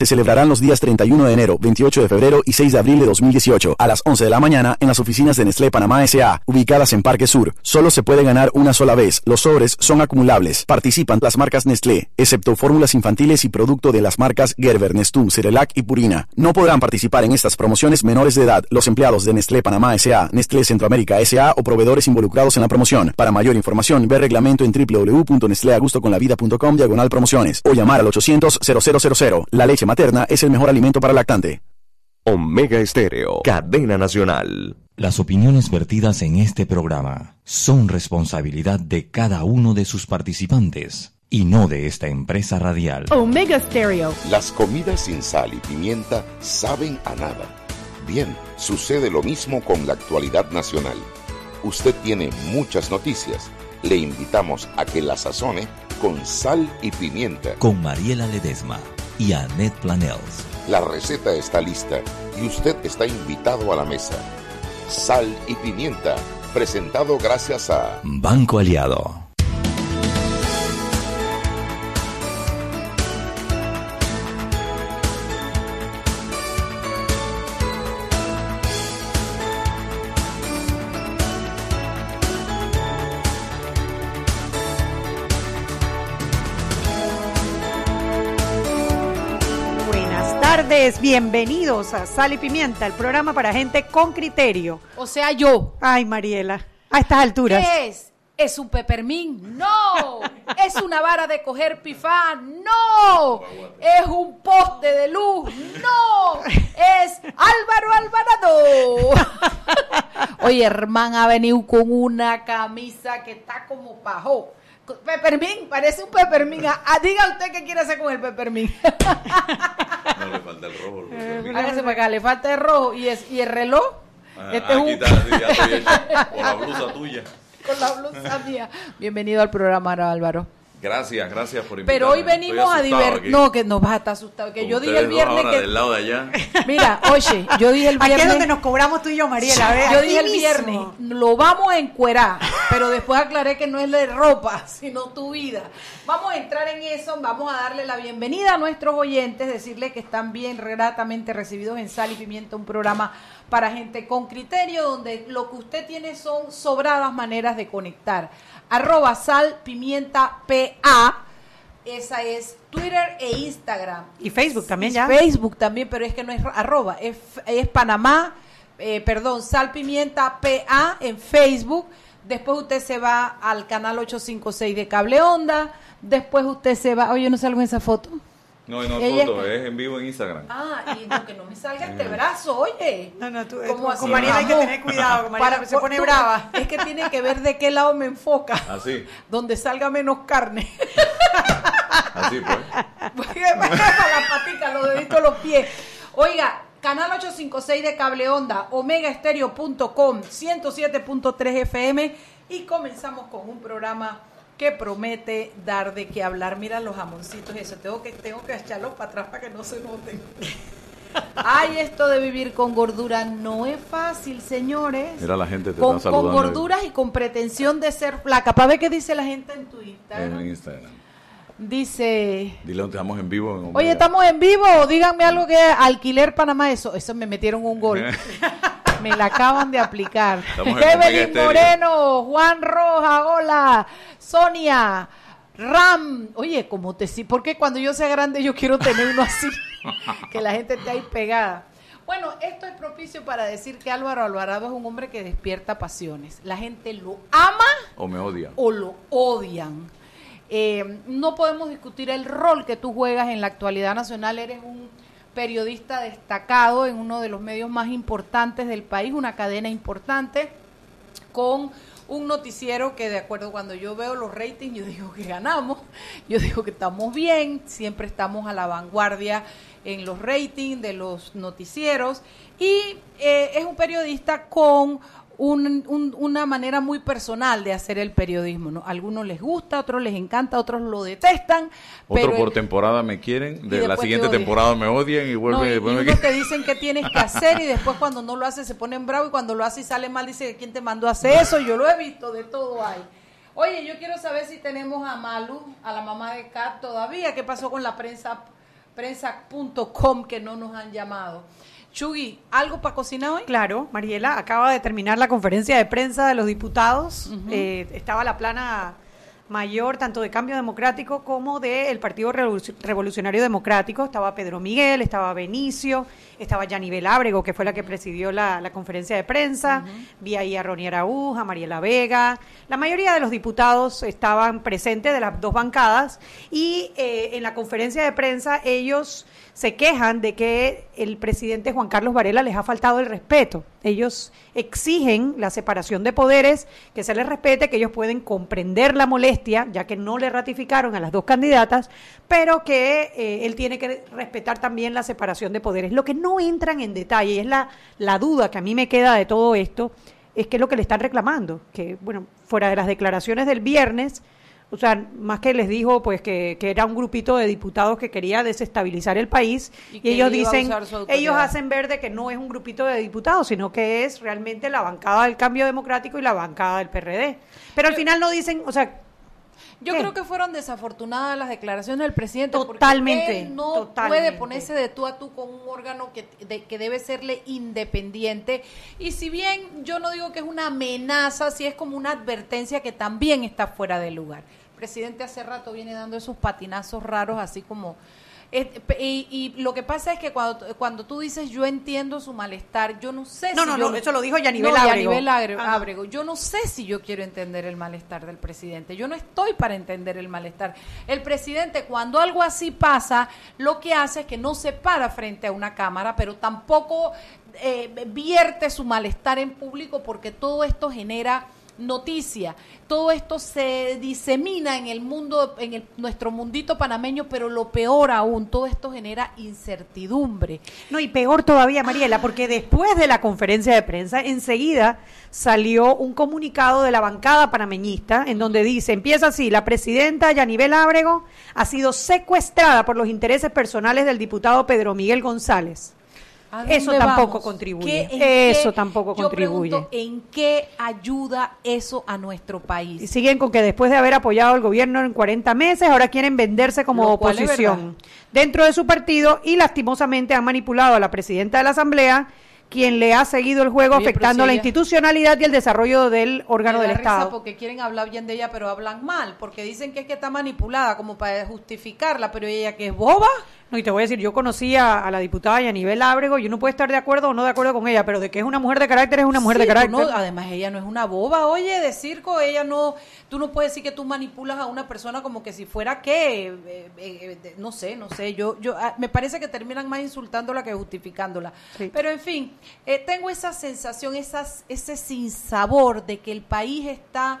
se celebrarán los días 31 de enero, 28 de febrero y 6 de abril de 2018 a las 11 de la mañana en las oficinas de Nestlé Panamá S.A., ubicadas en Parque Sur. Solo se puede ganar una sola vez. Los sobres son acumulables. Participan las marcas Nestlé, excepto fórmulas infantiles y producto de las marcas Gerber, Nestum, Cerelac y Purina. No podrán participar en estas promociones menores de edad los empleados de Nestlé Panamá S.A., Nestlé Centroamérica S.A. o proveedores involucrados en la promoción. Para mayor información, ve reglamento en www.nestleagustoconlavida.com diagonal promociones o llamar al 800 0000. La leche materna es el mejor alimento para lactante. Omega Estéreo, cadena nacional. Las opiniones vertidas en este programa son responsabilidad de cada uno de sus participantes y no de esta empresa radial. Omega Stereo. Las comidas sin sal y pimienta saben a nada. Bien, sucede lo mismo con la actualidad nacional. Usted tiene muchas noticias. Le invitamos a que la sazone con sal y pimienta. Con Mariela Ledesma y Annette Planels. La receta está lista y usted está invitado a la mesa. Sal y pimienta, presentado gracias a Banco Aliado. Tardes, bienvenidos a Sal y Pimienta, el programa para gente con criterio. O sea, yo. Ay, Mariela, a estas alturas. ¿Qué es? ¿Es un pepermín? No. ¿Es una vara de coger pifá? No. ¿Es un poste de luz? No. Es Álvaro Alvarado. Oye, hermano ha venido con una camisa que está como pajo. Pepermín, parece un pepermín. Ah, diga usted qué quiere hacer con el pepermín. Falta el rojo. Hágase para acá, le falta el rojo. ¿Y, es, y el reloj? Ah, Este es aquí un- está, sí, ya estoy hecho. Con la blusa tuya. Con la blusa mía. Bienvenido al programa, Álvaro. Gracias, gracias por invitarme. Pero hoy venimos a divertir. aquí. No, que nos vas a estar asustado. Que yo dije el viernes ahora que. del lado de allá. Mira, oye, yo dije el Aquí viernes. es donde nos cobramos tú y yo, Mariela. yo Aquí dije el mismo. viernes, lo vamos a encuerar, pero después aclaré que no es de ropa, sino tu vida. Vamos a entrar en eso, vamos a darle la bienvenida a nuestros oyentes, decirles que están bien gratamente recibidos en Sal y Pimienta, un programa para gente con criterio, donde lo que usted tiene son sobradas maneras de conectar. Arroba Sal Pimienta PA. Esa es Twitter e Instagram. Y Facebook también Y ya. Facebook también, pero es que no es arroba, es, es Panamá, eh, perdón, Sal Pimienta PA en Facebook. Después usted se va al canal 856 de Cable Onda. Después usted se va. Oye, no salgo en esa foto. No, no es foto, es en vivo en Instagram. Ah, y no, que no me salga este brazo, oye. No, no, tú, Como tú- así, con Mariela hay que tener cuidado, con Mariela Para- se pone tú- brava. Es que tiene que ver de qué lado me enfoca. Así, Donde salga menos carne. así pues. para las patitas, los deditos, los pies. Oiga, canal 856 de Cable Onda, omegaestereo.com, 107.3 FM y comenzamos con un programa que promete dar de qué hablar. Mira los jamoncitos y eso, tengo que, tengo que echarlos para atrás para que no se noten. Ay, esto de vivir con gordura no es fácil, señores. Mira, la gente te con, está con gorduras y con pretensión de ser flaca. ¿Para ver qué dice la gente en tu Instagram? En Instagram. Dice... Dile donde estamos en vivo. En. Oye, estamos en vivo. Díganme algo que alquiler Panamá. Eso, eso me metieron un gol. me la acaban de aplicar. Evelyn. Moreno, Juan Roja, hola. Sonia, Ram. Oye, como te sí, porque cuando yo sea grande yo quiero tener uno así. que la gente esté ahí pegada. Bueno, esto es propicio para decir que Álvaro Alvarado es un hombre que despierta pasiones. La gente lo ama O me odia. o lo odian. Eh, no podemos discutir el rol que tú juegas en la actualidad nacional. Eres un periodista destacado en uno de los medios más importantes del país, una cadena importante, con un noticiero que de acuerdo cuando yo veo los ratings, yo digo que ganamos, yo digo que estamos bien, siempre estamos a la vanguardia en los ratings de los noticieros y eh, es un periodista con un- un- una manera muy personal de hacer el periodismo. ¿no? Algunos les gusta, otros les encanta, otros lo detestan. Otro pero por el- temporada me quieren, de la te siguiente temporada me odian y no, vuelve y, te dicen qué tienes que hacer y después cuando no lo haces se ponen bravos y cuando lo haces y sale mal dice quién te mandó a hacer eso. Yo lo he visto, de todo hay. Oye, yo quiero saber si tenemos a Malu, a la mamá de Kat todavía. ¿Qué pasó con la prensa prensa.com que no nos han llamado. Chugui, ¿algo para cocinar hoy? Claro, Mariela, acaba de terminar la conferencia de prensa de los diputados. Eh, estaba la plana mayor tanto de Cambio Democrático como del Partido Revoluc- Revolucionario Democrático. Estaba Pedro Miguel, estaba Benicio, estaba Yanibel Ábrego, que fue la que presidió la, la conferencia de prensa. Vi ahí a Ronnie Araúz, a Mariela Vega. La mayoría de los diputados estaban presentes de las dos bancadas y eh, en la conferencia de prensa ellos se quejan de que el presidente Juan Carlos Varela les ha faltado el respeto. Ellos exigen la separación de poderes, que se les respete, que ellos pueden comprender la molestia, ya que no le ratificaron a las dos candidatas, pero que eh, él tiene que respetar también la separación de poderes. Lo que no entran en detalle, y es la, la duda que a mí me queda de todo esto, es que es lo que le están reclamando, que bueno, fuera de las declaraciones del viernes, o sea, más que les dijo pues que, que era un grupito de diputados que quería desestabilizar el país Y ellos dicen, ellos hacen ver de que no es un grupito de diputados, sino que es realmente la bancada del cambio democrático y la bancada del PRD. Pero al final no dicen, o sea, Yo ¿Qué? creo que fueron desafortunadas las declaraciones del presidente. porque Totalmente, él no totalmente. puede ponerse de tú a tú con un órgano que, de- que debe serle independiente. Y si bien yo no digo que es una amenaza, sí es como una advertencia que también está fuera de lugar. Presidente hace rato viene dando esos patinazos raros, así como... eh, y, y lo que pasa es que cuando, cuando tú dices yo entiendo su malestar, yo no sé No, si no, yo- no, eso lo dijo No, Ábrego. Ábrego. Yo no sé si yo quiero entender el malestar del presidente. Yo no estoy para entender el malestar. El presidente, cuando algo así pasa, lo que hace es que no se para frente a una cámara, pero tampoco eh, vierte su malestar en público porque todo esto genera noticia. Todo esto se disemina en el mundo, en el, nuestro mundito panameño, pero lo peor aún, todo esto genera incertidumbre. No, y peor todavía, Mariela, porque después de la conferencia de prensa, enseguida salió un comunicado de la bancada panameñista en donde dice, empieza así, la presidenta Yanibel Ábrego ha sido secuestrada por los intereses personales del diputado Pedro Miguel González. ¿A Eso tampoco vamos? contribuye. ¿Qué- en Eso qué- tampoco yo contribuye. pregunto, ¿En qué ayuda eso a nuestro Y país? siguen con que después de haber apoyado al gobierno en 40 meses, ahora quieren venderse como Lo oposición dentro de su partido y lastimosamente han manipulado a la presidenta de la Asamblea, quien le ha seguido el juego Oye, afectando la institucionalidad y el desarrollo del órgano Me da del risa Estado. porque quieren hablar bien de ella, pero hablan mal, porque dicen que es que está manipulada como para justificarla, pero ella que es boba. No, y te voy a decir, yo conocí a, a la diputada Yanibel Ábrego y uno puede estar de acuerdo o no de acuerdo con ella, pero de que es una mujer de carácter es una mujer Sí, de carácter. no- además, ella no es una boba, oye, de circo, ella no, tú no puedes decir que tú manipulas a una persona como que si fuera qué, eh, eh, eh, no sé, no sé, yo, yo, ah, me parece que terminan más insultándola que justificándola. Sí. Pero en fin, eh, tengo esa sensación, esas, ese sinsabor de que el país está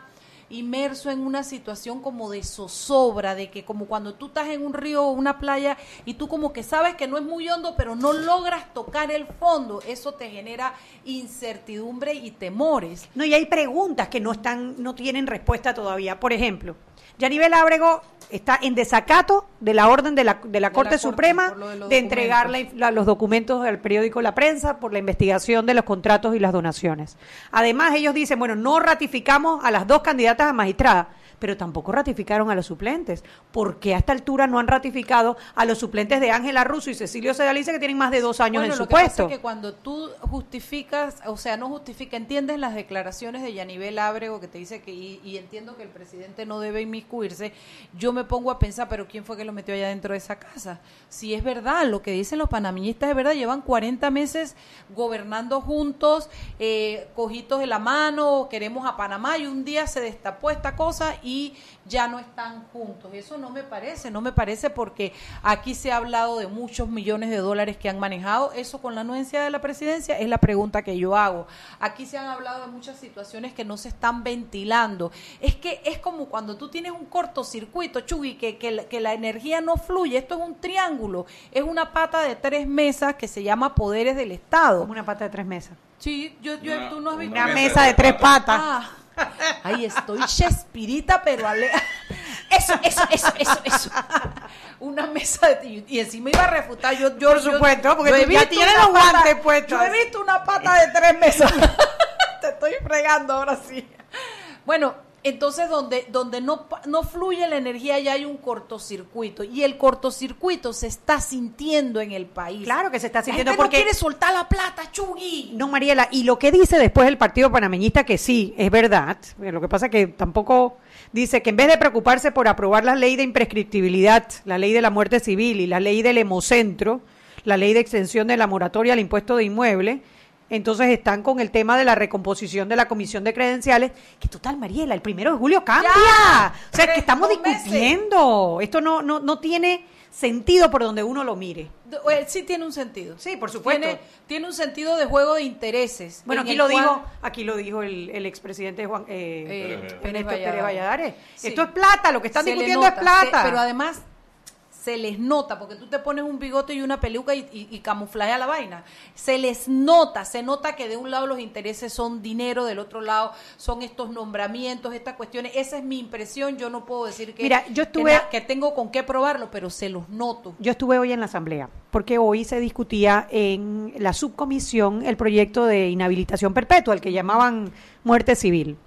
inmerso en una situación como de zozobra, de que como cuando tú estás en un río o una playa y tú como que sabes que no es muy hondo, pero no logras tocar el fondo, eso te genera incertidumbre y temores. No, y hay preguntas que no están, no tienen respuesta todavía. Por ejemplo, Yanibel Ábrego está en desacato de la orden de la, de la De la Corte Suprema de de entregar la- documentos. la- los documentos al periódico La Prensa por la investigación de los contratos y las donaciones. Además, ellos dicen, bueno, no ratificamos a las dos candidatas a magistrada, pero tampoco ratificaron a los suplentes. ¿Por qué a esta altura no han ratificado a los suplentes de Ángela Russo y Cecilio Sedalice que tienen más de dos años Bueno, en lo su que pasa puesto? es que cuando tú justificas, o sea, no justifica, entiendes las declaraciones de Yanibel Ábrego que te dice que, y, y entiendo que el presidente no debe inmiscuirse, yo me pongo a pensar, pero ¿quién fue que lo metió allá dentro de esa casa? Si es verdad, lo que dicen los panameñistas es verdad, llevan 40 meses gobernando juntos, eh, cojitos de la mano, queremos a Panamá y un día se destapó esta cosa y ya no están juntos. Eso no me parece, no me parece porque aquí se ha hablado de muchos millones de dólares que han manejado. Eso con la anuencia de la presidencia es la pregunta que yo hago. Aquí se han hablado de muchas situaciones que no se están ventilando. Es que es como cuando tú tienes un cortocircuito, Chugui, que, que, la- que la energía no fluye. Esto es un triángulo, es una pata de tres mesas que se llama poderes del Estado. Una pata de tres mesas. Sí, yo, yo, Una- tú no has visto Una mesa de tres patas. Ah, ahí estoy chespirita, pero ale... Eso, eso, eso, eso, eso. Una mesa de... Y, encima iba a refutar. Yo, yo, Por yo- supuesto, porque yo tú ya tienes los guantes puestos. Yo he visto una pata de tres mesas. Te estoy fregando ahora sí. Bueno, Entonces, donde, donde no, no fluye la energía, ya hay un cortocircuito. Y el cortocircuito se está sintiendo en el país. Claro que se está La sintiendo gente no porque quiere soltar la plata, Chugui. No, Mariela, y lo que dice después el Partido Panameñista, que sí, es verdad, eh, lo que pasa que tampoco dice que en vez de preocuparse por aprobar la ley de imprescriptibilidad, la ley de la muerte civil y la ley del hemocentro, la ley de extensión de la moratoria al impuesto de inmueble, entonces están con el tema de la recomposición de la comisión de credenciales, que total, Mariela, el primero de julio cambia. Ya, o sea, que estamos meses. discutiendo. Esto no, no, no tiene sentido por donde uno lo mire. Eh, Sí tiene un sentido. Sí, por supuesto. Tiene, tiene un sentido de juego de intereses. Bueno, en aquí lo cual- dijo, aquí lo dijo el, el expresidente Juan eh, Eh, Ernesto Pérez Pérez Valladares. Valladares. Sí. Esto es plata, lo que están Se discutiendo es plata. se- pero además se les nota, porque tú te pones un bigote y una peluca y, y, y camuflaje a la vaina. Se les nota, se nota que de un lado los intereses son dinero, del otro lado son estos nombramientos, estas cuestiones. Esa es mi impresión. Yo no puedo decir que, Mira, yo que estuve- na- que tengo con qué probarlo, pero se los noto. Yo estuve hoy en la asamblea, porque hoy se discutía en la subcomisión el proyecto de inhabilitación perpetua, el que llamaban muerte civil.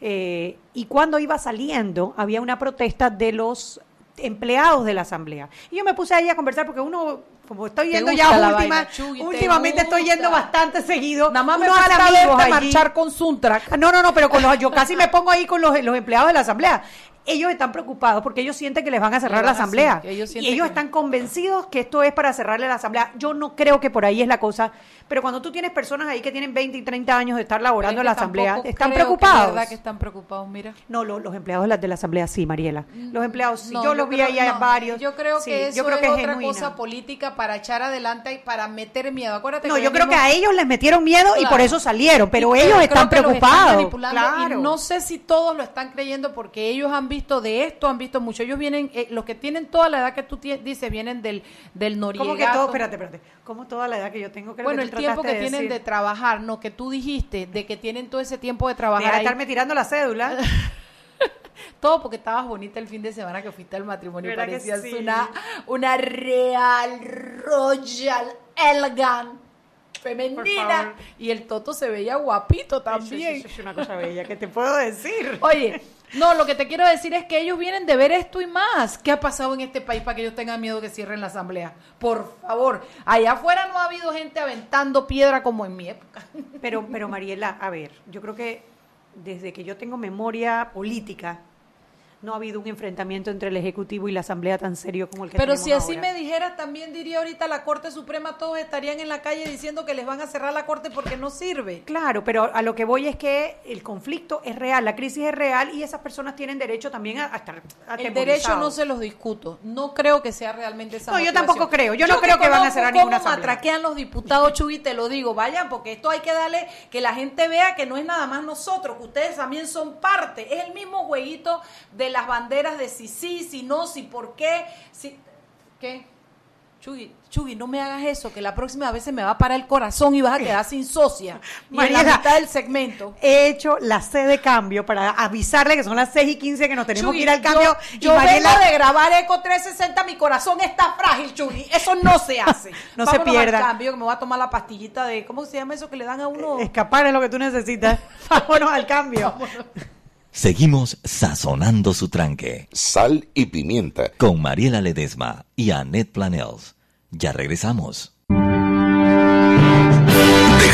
Eh, y cuando iba saliendo, había una protesta de los empleados de la asamblea. Y yo me puse ahí a conversar porque uno, como estoy yendo ya última, últimamente estoy yendo bastante seguido. Nada más me falta amigos allí. marchar con Suntrack. Ah, No, no, no, pero con los, yo casi me pongo ahí con los, los empleados de la asamblea. Ellos están preocupados porque ellos sienten que les van a cerrar la van a- asamblea. ellos y ellos que- están convencidos que esto es para cerrarle la asamblea. Yo no creo que por ahí es la cosa, pero cuando tú tienes personas ahí que tienen 20 y 30 años de estar laborando en la asamblea, están preocupados. verdad que están preocupados, mira. No, lo- los empleados de la, de la asamblea sí, Mariela. Los empleados sí. No, yo los vi ahí a varios. Yo creo Sí, que eso yo creo es que es otra genuina. cosa política para echar adelante y para meter miedo. Acuérdate No, que yo creo que a ellos les metieron miedo y por eso salieron, pero Y- ellos están preocupados. manipulando claro. Y no sé si todos lo están creyendo porque ellos han visto de esto, han visto mucho. Ellos vienen, eh, los que tienen toda la edad que tú dices, vienen del, del Noriega. ¿Cómo que todo? Espérate, espérate. ¿Cómo toda la edad que yo tengo? Creo Bueno, que el tiempo que tienen de trabajar, no, que tú dijiste, de que tienen todo ese tiempo de Deja trabajar. de ahí. estarme tirando la cédula. Todo porque estabas bonita el fin de semana que fuiste al matrimonio. ¿Verdad que Parecías sí? una, una real, royal, elegant, femenina. Y el Toto se veía guapito también. es una cosa bella. ¿Qué te puedo decir? Oye, no, lo que te quiero decir es que ellos vienen de ver esto y más. ¿Qué ha pasado en este país para que ellos tengan miedo que cierren la asamblea? Por favor, allá afuera no ha habido gente aventando piedra como en mi época. Pero, pero Mariela, a ver, yo creo que desde que yo tengo memoria política, no ha habido un enfrentamiento entre el Ejecutivo y la Asamblea tan serio como el que Pero tenemos si así ahora. me dijeras, también diría ahorita la Corte Suprema, todos estarían en la calle diciendo que les van a cerrar la Corte porque no sirve. Claro, pero a lo que voy es que el conflicto es real, la crisis es real y esas personas tienen derecho también a, a estar El derecho no se los discuto. No creo que sea realmente esa No, yo tampoco creo. Yo no creo que van a cerrar ninguna cómo asamblea. matraquean los diputados, Chuy, te lo digo. Vayan, porque esto hay que darle que la gente vea que no es nada más nosotros, que ustedes también son parte. Es el mismo jueguito de las banderas de si sí, si no, si por qué, si... ¿Qué? Chugui, Chugui, no me hagas eso, que la próxima vez se me va a parar el corazón y vas a quedar sin socia. Y en la mitad del segmento. He hecho la C de cambio para avisarle que son las 6 y 15 que nos tenemos Chugui, que ir al cambio. Yo, yo Mariela- vengo de grabar Eco 360, mi corazón está frágil, Chugui. Eso no se hace. No se Vámonos pierda. Al cambio, que me voy a tomar la pastillita de. ¿Cómo se llama eso que le dan a uno? Escapar es lo que tú necesitas. Vámonos al cambio. Seguimos sazonando su tranque Sal y pimienta. con Mariela Ledesma y Annette Planels. Ya regresamos. De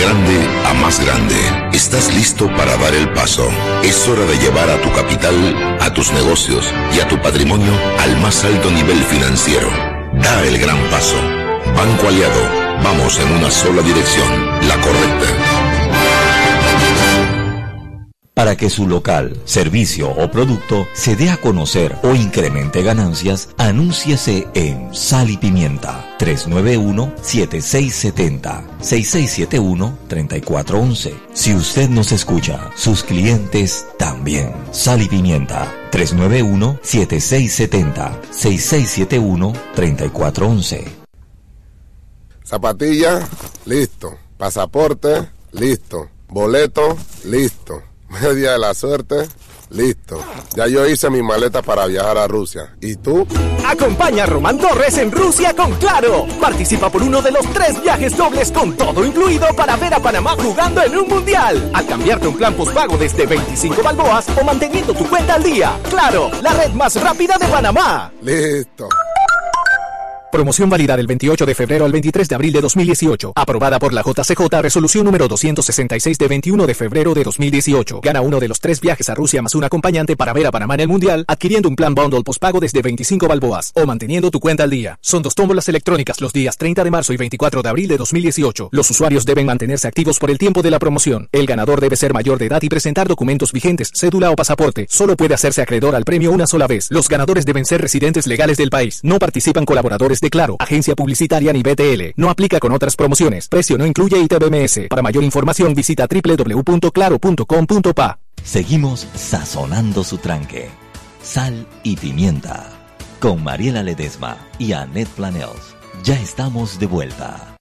grande a más grande, estás listo para dar el paso. Es hora de llevar a tu capital, a tus negocios y a tu patrimonio al más alto nivel financiero. Da el gran paso. Banco Aliado, vamos en una sola dirección, la correcta. Para que su local, servicio o producto se dé a conocer o incremente ganancias, anúnciese en Sal y Pimienta 391-7670-6671-3411. Si usted nos escucha, sus clientes también. Sal y Pimienta 391-7670-6671-3411. Zapatilla, listo. Pasaporte, listo. Boleto, listo. Media de la suerte, Listo. Ya yo hice mi maleta para viajar a Rusia. ¿Y tú? Acompaña a Román Torres en Rusia con Claro. Participa por uno de los tres viajes dobles con todo incluido para ver a Panamá jugando en un mundial. Al cambiarte un plan postpago desde 25 balboas o manteniendo tu cuenta al día. Claro, la red más rápida de Panamá. Listo. Promoción válida del 28 de febrero al 23 de abril de 2018. Aprobada por la JCJ Resolución número 266 de 21 de febrero de 2018. Gana uno de los tres viajes a Rusia más un acompañante para ver a Panamá en el Mundial, adquiriendo un plan bundle postpago desde 25 balboas o manteniendo tu cuenta al día. Son dos tómbolas electrónicas los días 30 de marzo y 24 de abril de 2018. Los usuarios deben mantenerse activos por el tiempo de la promoción. El ganador debe ser mayor de edad y presentar documentos vigentes, cédula o pasaporte. Solo puede hacerse acreedor al premio una sola vez. Los ganadores deben ser residentes legales del país. No participan colaboradores de Claro, agencia publicitaria ni BTL. No aplica con otras promociones. Precio no incluye ITBMS. Para mayor información visita www.claro.com.pa. Seguimos sazonando su tranque. Sal y pimienta. Con Mariela Ledesma y Annette Planels. Ya estamos de vuelta.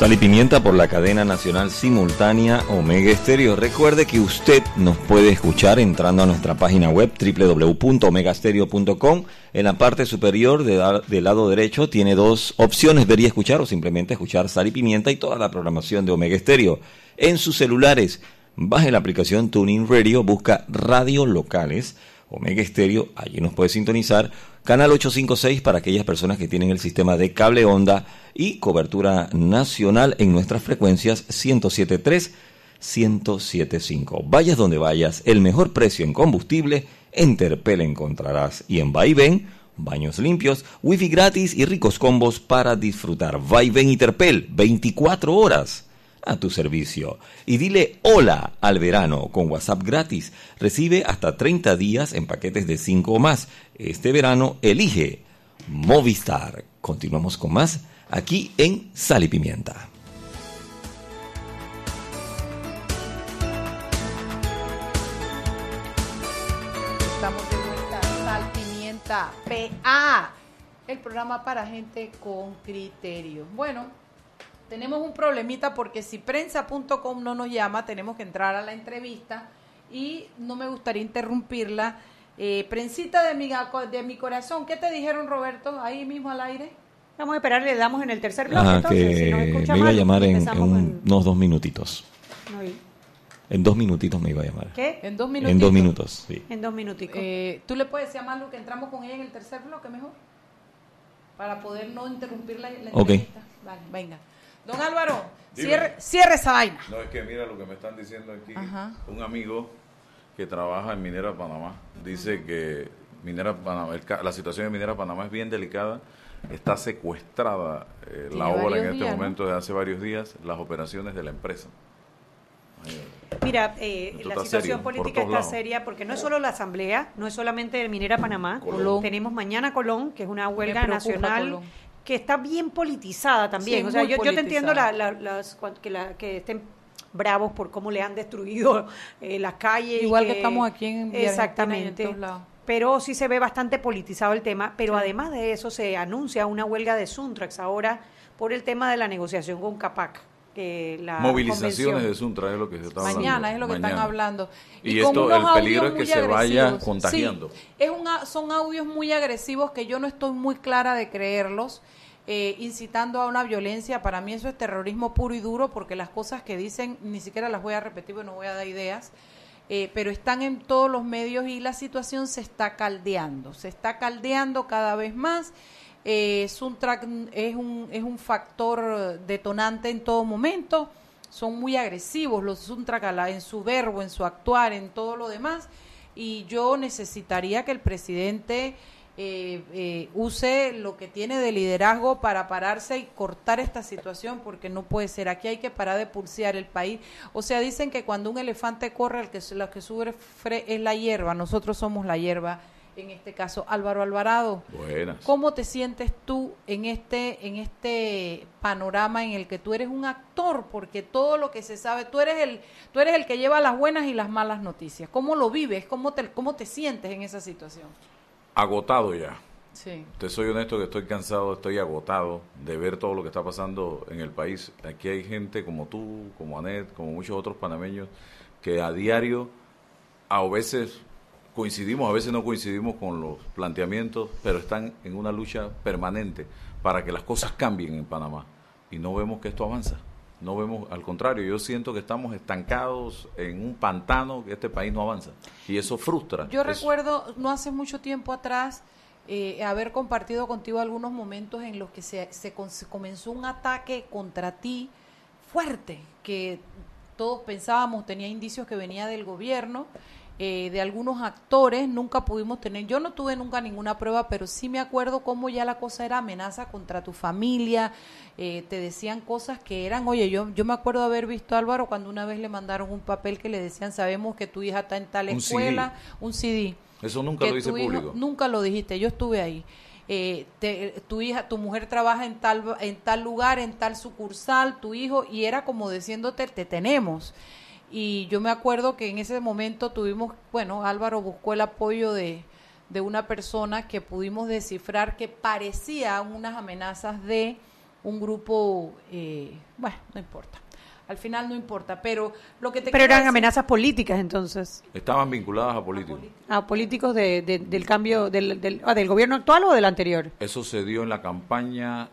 Sal y Pimienta por la cadena nacional simultánea Omega Estéreo. Recuerde que usted nos puede escuchar entrando a nuestra página web www.omegastereo.com. En la parte superior de del lado derecho tiene dos opciones, vería escuchar o simplemente escuchar Sal y Pimienta y toda la programación de Omega Estéreo. En sus celulares, baje la aplicación Tuning Radio, busca radio locales. Omega Estéreo, allí nos puede sintonizar. Canal 856 para aquellas personas que tienen el sistema de cable onda y cobertura nacional en nuestras frecuencias 1073, 1075. Vayas donde vayas, el mejor precio en combustible, en Terpel encontrarás. Y en Vaivén, baños limpios, wifi gratis y ricos combos para disfrutar. Vaivén y Terpel, 24 horas a tu servicio. Y dile hola al verano con WhatsApp gratis. Recibe hasta 30 días en paquetes de 5 o más. Este verano elige Movistar. Continuamos con más aquí en Sal y Pimienta. Estamos de vuelta. Sal, pimienta, PA. El programa para gente con criterio. Bueno, tenemos un problemita porque si prensa.com no nos llama, tenemos que entrar a la entrevista y no me gustaría interrumpirla. Eh, prensita de mi, de mi corazón, ¿qué te dijeron, Roberto? Ahí mismo al aire. Vamos a esperar, le damos en el tercer bloque. Ah, entonces, si nos que escucha me iba a llamar en, en empezamos un- unos dos minutitos. En dos minutitos me iba a llamar. ¿Qué? En dos minutos. En dos minutos, sí. En dos minuticos. Eh, ¿Tú le puedes decir a Malu que entramos con ella en el tercer bloque mejor? Para poder no interrumpir la, la Ok. entrevista. Vale, venga. Don Álvaro, cierre, cierre esa vaina. No, es que mira lo que me están diciendo aquí. Ajá. Un amigo que trabaja en Minera Panamá dice que Minera Panamá, el ca- la situación de Minera Panamá es bien delicada. Está secuestrada eh, la obra en este días, ¿no? momento de hace varios días, las operaciones de la empresa. Mira, eh, la situación serio, política está lados. seria porque no es solo la asamblea, no es solamente el Minera Panamá. Colón. Tenemos mañana Colón, que es una huelga nacional Colón. Que está bien politizada también. Sí, o sea, yo, yo te entiendo la- las, que, la- que estén bravos por cómo le han destruido eh, las calles. y Igual que estamos aquí en y en Exactamente. todos lados. Pero sí se ve bastante politizado el tema, pero además de eso se anuncia una huelga de Suntrax ahora por el tema de la negociación con Capac. Que la Movilizaciones convención- de Suntra es lo que se está hablando. Mañana es lo que están hablando. Y, con esto, unos el peligro es audios que se vaya contagiando. Sí, es una, son audios muy agresivos que yo no estoy muy clara de creerlos, eh, incitando a una violencia. Para mí eso es terrorismo puro y duro porque las cosas que dicen ni siquiera las voy a repetir porque no voy a dar ideas. eh, pero están en todos los medios y la situación se está caldeando, se está caldeando cada vez más. Eh, Suntrack es un, es un factor detonante en todo momento son muy agresivos los Suntracala en su verbo, en su actuar, en todo lo demás. Y yo necesitaría que el presidente eh, eh, use lo que tiene de liderazgo para pararse y cortar esta situación, porque no puede ser. Aquí hay que parar de pulsear el país. O sea, dicen que cuando un elefante corre, el que, lo que sufre es la hierba. Nosotros somos la hierba. En este caso, Álvaro Alvarado. Buenas. ¿Cómo te sientes tú en este, en este panorama en el que tú eres un actor? Porque todo lo que se sabe, tú eres el, tú eres el que lleva las buenas y las malas noticias. ¿Cómo lo vives? ¿Cómo te, cómo te sientes en esa situación? Agotado ya. Sí. Te soy honesto que estoy cansado, estoy agotado de ver todo lo que está pasando en el país. Aquí hay gente como tú, como Anet, como muchos otros panameños, que a diario, a veces coincidimos, a veces no coincidimos con los planteamientos, pero están en una lucha permanente para que las cosas cambien en Panamá. Y no vemos que esto avanza. No vemos, al contrario, yo siento que estamos estancados en un pantano que este país no avanza. Y eso frustra. Yo Eso- recuerdo no hace mucho tiempo atrás eh, haber compartido contigo algunos momentos en los que se, se se comenzó un ataque contra ti fuerte, que todos pensábamos, tenía indicios que venía del gobierno, eh, de algunos actores, nunca pudimos tener, yo no tuve nunca ninguna prueba, pero sí me acuerdo cómo ya la cosa era amenaza contra tu familia, eh, te decían cosas que eran, oye, yo, yo me acuerdo haber visto a Álvaro cuando una vez le mandaron un papel que le decían, sabemos que tu hija está en tal Un CD. escuela, un CD. Eso nunca que lo hice público. Nunca lo dijiste, yo estuve ahí. Eh, te- tu hija, tu mujer trabaja en tal, en tal lugar, en tal sucursal, tu hijo, y era como diciéndote, te tenemos. Y yo me acuerdo que en ese momento tuvimos, bueno, Álvaro buscó el apoyo de, de una persona que pudimos descifrar que parecía unas amenazas de un grupo, eh, bueno, no importa. Al final no importa, pero lo que te Pero eran decir- amenazas políticas entonces, Estaban vinculadas a políticos. a políticos de- de- del cambio del, del, ah, del gobierno actual o del anterior. Eso se dio en la campaña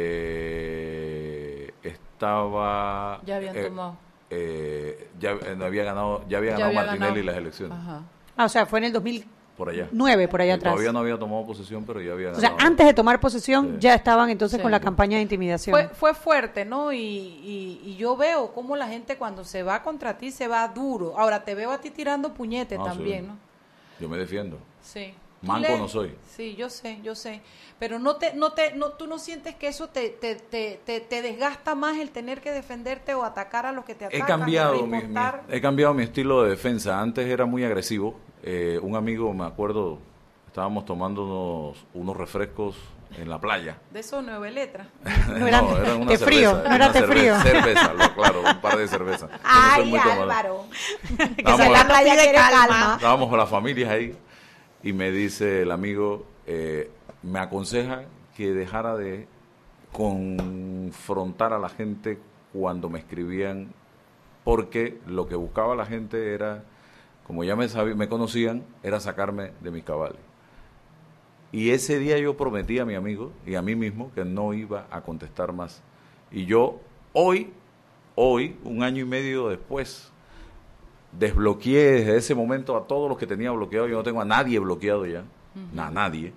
donde estaba... Ya habían eh, tomado. Eh, ya eh, no había ganado, ya había Ya ganado había Martinelli ganado. las elecciones. Ajá. Ah, o sea, fue en el 2009 Por allá. por allá Eh, atrás. Todavía no había tomado posesión, pero ya había O sea, ganado. antes de tomar posesión Sí. ya estaban entonces Sí. con la campaña de intimidación. Fue, fue fuerte, ¿no? Y, y, y yo veo cómo la gente cuando se va contra ti se va duro. Ahora te veo a ti tirando puñete Ah, también, sí. ¿no? Yo me defiendo. Sí. Manco le- no soy. Sí, yo sé, yo sé. Pero no te, no te, no, tú no sientes que eso te, te, te, te, te desgasta más el tener que defenderte o atacar a los que te He atacan. cambiado, o mi, he cambiado mi estilo de defensa. Antes era muy agresivo. Eh, un amigo, me acuerdo, estábamos tomando unos, unos refrescos en la playa. De eso nueve letras. No era eran una té frío, cerveza, no era cerve- frío. Cerveza, lo- claro, un par de cervezas. No Ay. Álvaro. que a- la playa calma. Estábamos con las familias ahí y me dice el amigo, eh, me aconseja que dejara de confrontar a la gente cuando me escribían, porque lo que buscaba la gente era, como ya me, sabí- me conocían, era sacarme de mis cabales. Y ese día yo prometí a mi amigo y a mí mismo que no iba a contestar más. Y yo hoy, hoy, un año y medio después, desbloqueé desde ese momento a todos los que tenía bloqueado. Yo no tengo a nadie bloqueado ya, a nadie.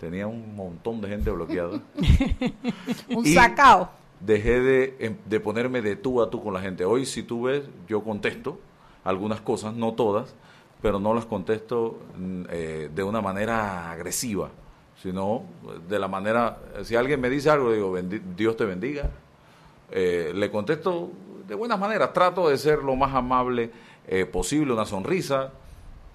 Tenía un montón de gente bloqueada. Un Y sacao. Dejé de, em- de ponerme de tú a tú con la gente. Hoy, si tú ves, yo contesto algunas cosas, no todas, pero no las contesto mm, eh, de una manera agresiva, sino de la manera, si alguien me dice algo, digo, "Bendi- Dios te bendiga. Eh, le contesto de buenas maneras, trato de ser lo más amable eh, posible, una sonrisa,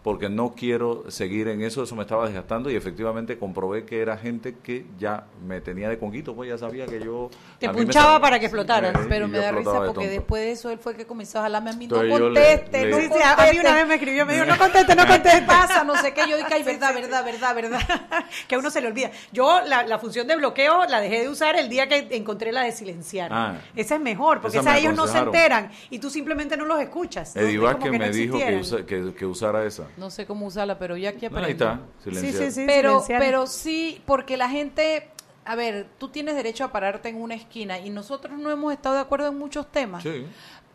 porque no quiero seguir en eso, eso me estaba desgastando y efectivamente comprobé que era gente que ya me tenía de conquito, pues ya sabía que yo... Te punchaba para que explotaras. Sí, Pero me da risa de porque después de eso él fue que comenzó a jalarme a mí. Entonces no le- conteste, le- no Sí, Sí, conteste. a mí una vez me escribió, me dijo, no conteste, no ¿Qué conteste. pasa? No sé qué. Yo dije, ay, verdad, verdad, verdad, verdad. que a uno se le olvida. Yo la, la función de bloqueo la dejé de usar el día que encontré la de silenciar. Ah. esa es mejor, porque Esa esa me ellos no se enteran y tú simplemente no los escuchas. ¿no? Como Vázquez que no me dijo que, existieran. usa- que, que usara esa. No sé cómo usarla, pero ya aquí aprendí. ahí está, Sí, silenciar. sí, sí. pero, pero sí, porque la gente, a ver, tú tienes derecho a pararte en una esquina y nosotros no hemos estado de acuerdo en muchos temas. Sí.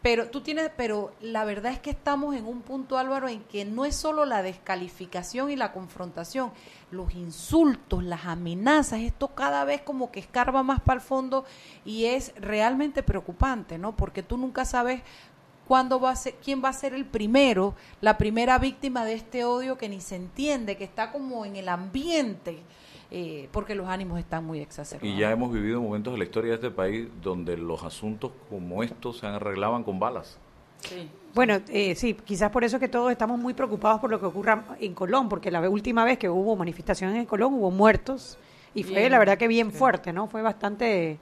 Pero tú tienes, pero la verdad es que estamos en un punto, Álvaro, en que no es solo la descalificación y la confrontación, los insultos, las amenazas, esto cada vez como que escarba más para el fondo y es realmente preocupante, ¿no? Porque tú nunca sabes cuándo va a ser, quién va a ser el primero, la primera víctima de este odio que ni se entiende, que está como en el ambiente, eh, porque los ánimos están muy exacerbados. Y ya hemos vivido momentos de la historia de este país donde los asuntos como estos se arreglaban con balas. Sí. Bueno, eh, sí, quizás por eso que todos estamos muy preocupados por lo que ocurra en Colón, porque la última vez que hubo manifestaciones en Colón hubo muertos y fue Bien, la verdad que bien fuerte, ¿no? Fue bastante,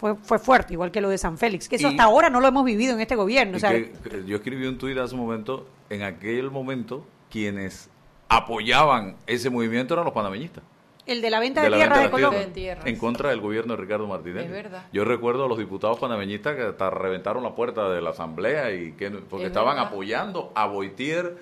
fue, fue fuerte, igual que lo de San Félix, que eso Y- hasta ahora no lo hemos vivido en este gobierno. Y o sea, que- que yo escribí un tuit hace un momento, en aquel momento, quienes apoyaban ese movimiento eran los panameñistas. El de la venta de, de la tierras venta de De tierras. en contra del gobierno de Ricardo Martinelli. Es verdad. Yo recuerdo a los diputados panameñistas que hasta reventaron la puerta de la asamblea y que porque Es estaban verdad. apoyando a Boitier,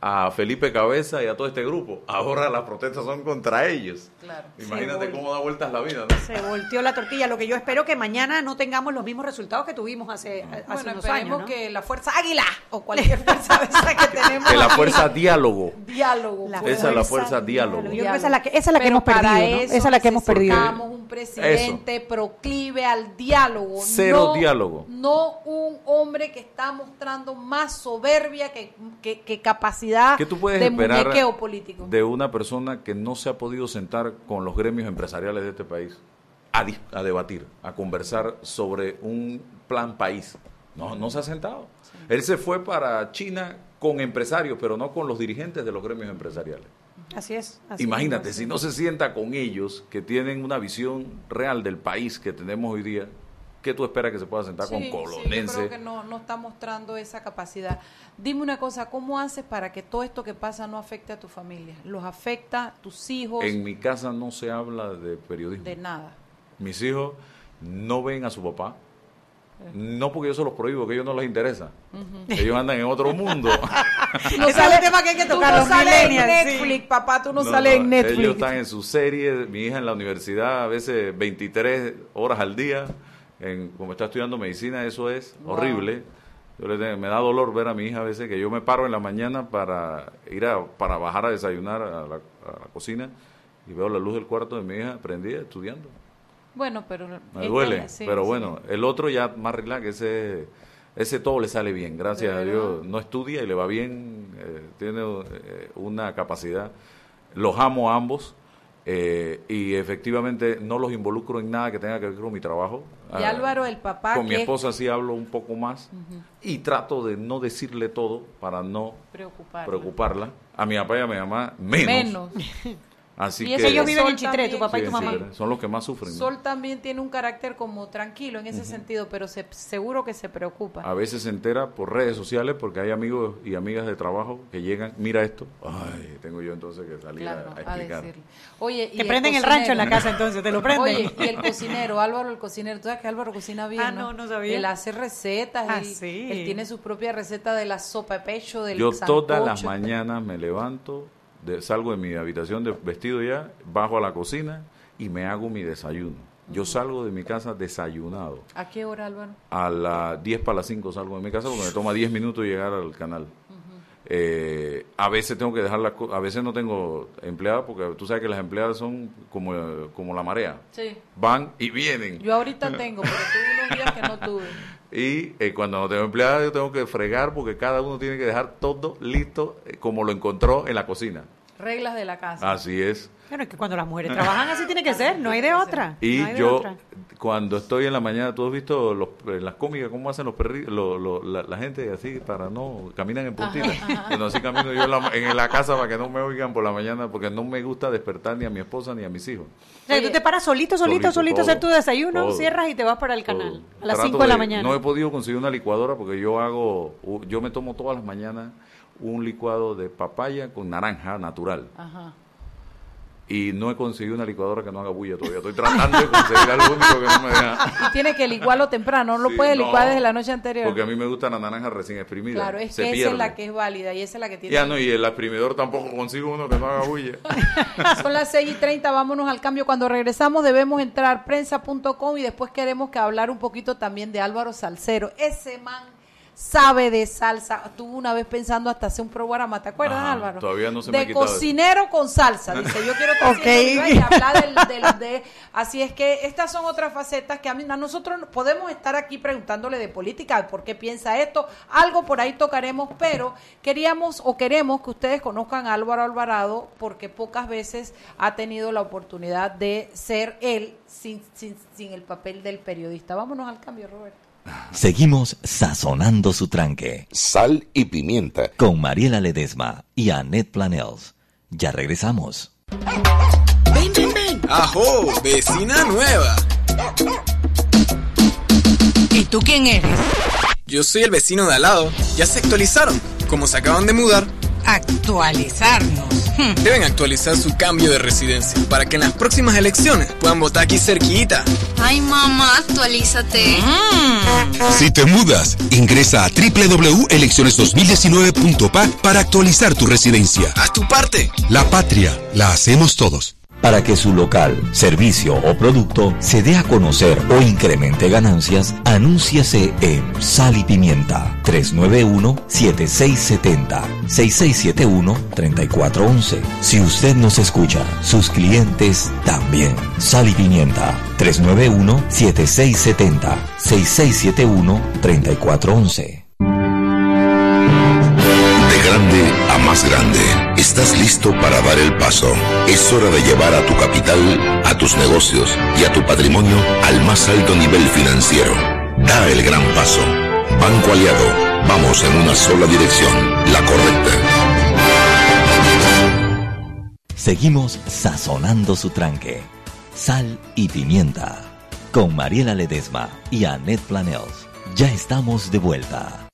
a Felipe Cabeza y a todo este grupo. Ahora las protestas son contra ellos. Claro. Imagínate cómo da vueltas la vida, ¿no? Se volteó la tortilla. Lo que yo espero que mañana no tengamos los mismos resultados que tuvimos hace, hace Bueno, unos esperemos años. ¿no? que la fuerza águila o cualquier fuerza de esa que tenemos. Que la fuerza diálogo. diálogo. La pues. Esa es la fuerza diálogo. Yo creo que esa es la que, esa es la que hemos perdido. para ¿no? eso Esa es la que hemos perdido. necesitamos un presidente proclive al diálogo. Cero no- diálogo. No un hombre que está mostrando más soberbia que, que- que capacidad ¿Qué tú puedes de esperar muñequeo político. de una persona que no se ha podido sentar con los gremios empresariales de este país a, debatir, a conversar sobre un plan país? No, no se ha sentado. Él se fue para China con empresarios, pero no con los dirigentes de los gremios empresariales. Así es. así Imagínate, es. si no se sienta con ellos, que tienen una visión real del país que tenemos hoy día, ¿qué tú esperas que se pueda sentar Sí, con sí, colonense? yo creo que no, no está mostrando esa capacidad. Dime una cosa, ¿cómo haces para que todo esto que pasa no afecte a tu familia? ¿Los afecta, tus hijos? En mi casa no se habla de periodismo. De nada. Mis hijos no ven a su papá. Eh. No porque yo se los prohíbo, que a ellos no les interesa. Ellos andan en otro mundo. No es el tema que hay que tocar, Tú no los sales en millennials, sí. Netflix, papá, tú no, No, sales no, en Netflix. Ellos están en sus series. Mi hija en la universidad, a veces 23 horas al día. En, como está estudiando medicina, eso es Wow. horrible. Yo le me da dolor ver a mi hija a veces que yo me paro en la mañana para ir a, para bajar a desayunar a la, a la cocina y veo la luz del cuarto de mi hija prendida estudiando. Bueno, pero... Me duele, sí, pero sí. bueno, el otro ya más relax, ese, ese todo le sale bien, gracias ¿De a? Dios. No estudia y le va bien, eh, tiene eh, una capacidad. Los amo a ambos eh, y efectivamente no los involucro en nada que tenga que ver con mi trabajo. Y Ah, Álvaro, el papá Con mi que esposa sí hablo un poco más y trato de no decirle todo para no preocupado. preocuparla. A mi papá y a mi mamá menos. Menos. Así Y que Ellos viven en Chitré, tu papá y tu sí, mamá. son los que más sufren. ¿no? Sol también tiene un carácter como tranquilo en ese sentido, pero se, seguro que se preocupa. A veces se entera por redes sociales porque hay amigos y amigas de trabajo que llegan, mira esto, ay, tengo yo entonces que salir Claro, a, a a explicar. decirle. Oye, y Te prenden el rancho en la casa entonces, te lo prenden. Oye, y el cocinero, Álvaro el cocinero, tú sabes que Álvaro cocina bien, Ah, no, no sabía. Él hace recetas, Ah, él, sí. él tiene su propia receta de la sopa de pecho, del Yo todas las mañanas me levanto, de- salgo de mi habitación de vestido ya, bajo a la cocina y me hago mi desayuno. Yo salgo de mi casa desayunado. ¿A qué hora, Álvaro? A las 10 para las 5 salgo de mi casa porque me toma 10 minutos llegar al canal. Eh, a veces tengo que dejar las a veces no tengo empleadas porque tú sabes que las empleadas son como, como la marea. Sí. Van y vienen. Yo ahorita tengo, pero tuve unos días que no tuve. Y eh, cuando no tengo empleadas yo tengo que fregar porque cada uno tiene que dejar todo listo eh, como lo encontró en la cocina. Reglas de la casa. Así es. Bueno, es que cuando las mujeres trabajan así tiene que ser, no hay de otra. Y no de yo, otra. cuando estoy en la mañana, ¿tú has visto los, eh, las cómicas, cómo hacen los perritos, lo- lo- la, la gente así para no, caminan en puntita? Bueno, así camino yo en la, en la casa para que no me oigan por la mañana, porque no me gusta despertar ni a mi esposa ni a mis hijos. O sea, tú te paras solito, solito, solito, solito, todo, hacer tu desayuno, todo, cierras y te vas para el canal Todo. a las Trato 5 de la mañana. No he podido conseguir una licuadora porque yo hago, yo me tomo todas las mañanas un licuado de papaya con naranja natural. Ajá. Y no he conseguido una licuadora que no haga bulla todavía. Estoy tratando de conseguir algo único que no me deja. Y tiene que licuarlo temprano, no lo Sí, puede no, licuar desde la noche anterior. Porque a mí me gusta la naranja recién exprimida. Claro, es Se que esa es la que es válida y esa es la que tiene. Ya no, y el exprimidor tampoco consigo uno que no haga bulla. Son las 6 y 30, vámonos al cambio. Cuando regresamos debemos entrar prensa.com y después queremos que hablar un poquito también de Álvaro Salcero. Ese man sabe de salsa. Estuvo una vez pensando hasta hacer un programa, ¿te acuerdas, Ajá, Álvaro? todavía no se me ha De quitado eso. cocinero con salsa. Dice, yo quiero que Ok. y hablar del, del- de... Así es que estas son otras facetas que a, mí, a nosotros podemos estar aquí preguntándole de política, de por qué piensa esto. Algo por ahí tocaremos, pero queríamos o queremos que ustedes conozcan a Álvaro Alvarado porque pocas veces ha tenido la oportunidad de ser él sin, sin, sin el papel del periodista. Vámonos al cambio, Roberto. Seguimos sazonando su tranque Sal y pimienta. con Mariela Ledesma y Annette Planels. Ya regresamos. Ven, ven, ven. Ajo, vecina nueva. ¿Y tú quién eres? Yo soy el vecino de al lado. Ya se actualizaron. Como se acaban de mudar, Actualizarnos. Hmm. Deben actualizar su cambio de residencia para que en las próximas elecciones puedan votar aquí cerquita. Ay, mamá, actualízate. Si te mudas, ingresa a www.elecciones2019.pa para actualizar tu residencia. Haz tu parte. La patria la hacemos todos. Para que su local, servicio o producto se dé a conocer o incremente ganancias, anúnciase en Sal y Pimienta 391-7670-6671-3411. Si usted nos escucha, sus clientes también. Sal y Pimienta 391-7670-6671-3411. De grande grande, estás listo para dar el paso. Es hora de llevar a tu capital, a tus negocios y a tu patrimonio al más alto nivel financiero. Da el gran paso. Banco Aliado, vamos en una sola dirección, la correcta. Seguimos sazonando su tranque. Sal y pimienta. Con Mariela Ledesma y Annette Planels. Ya estamos de vuelta.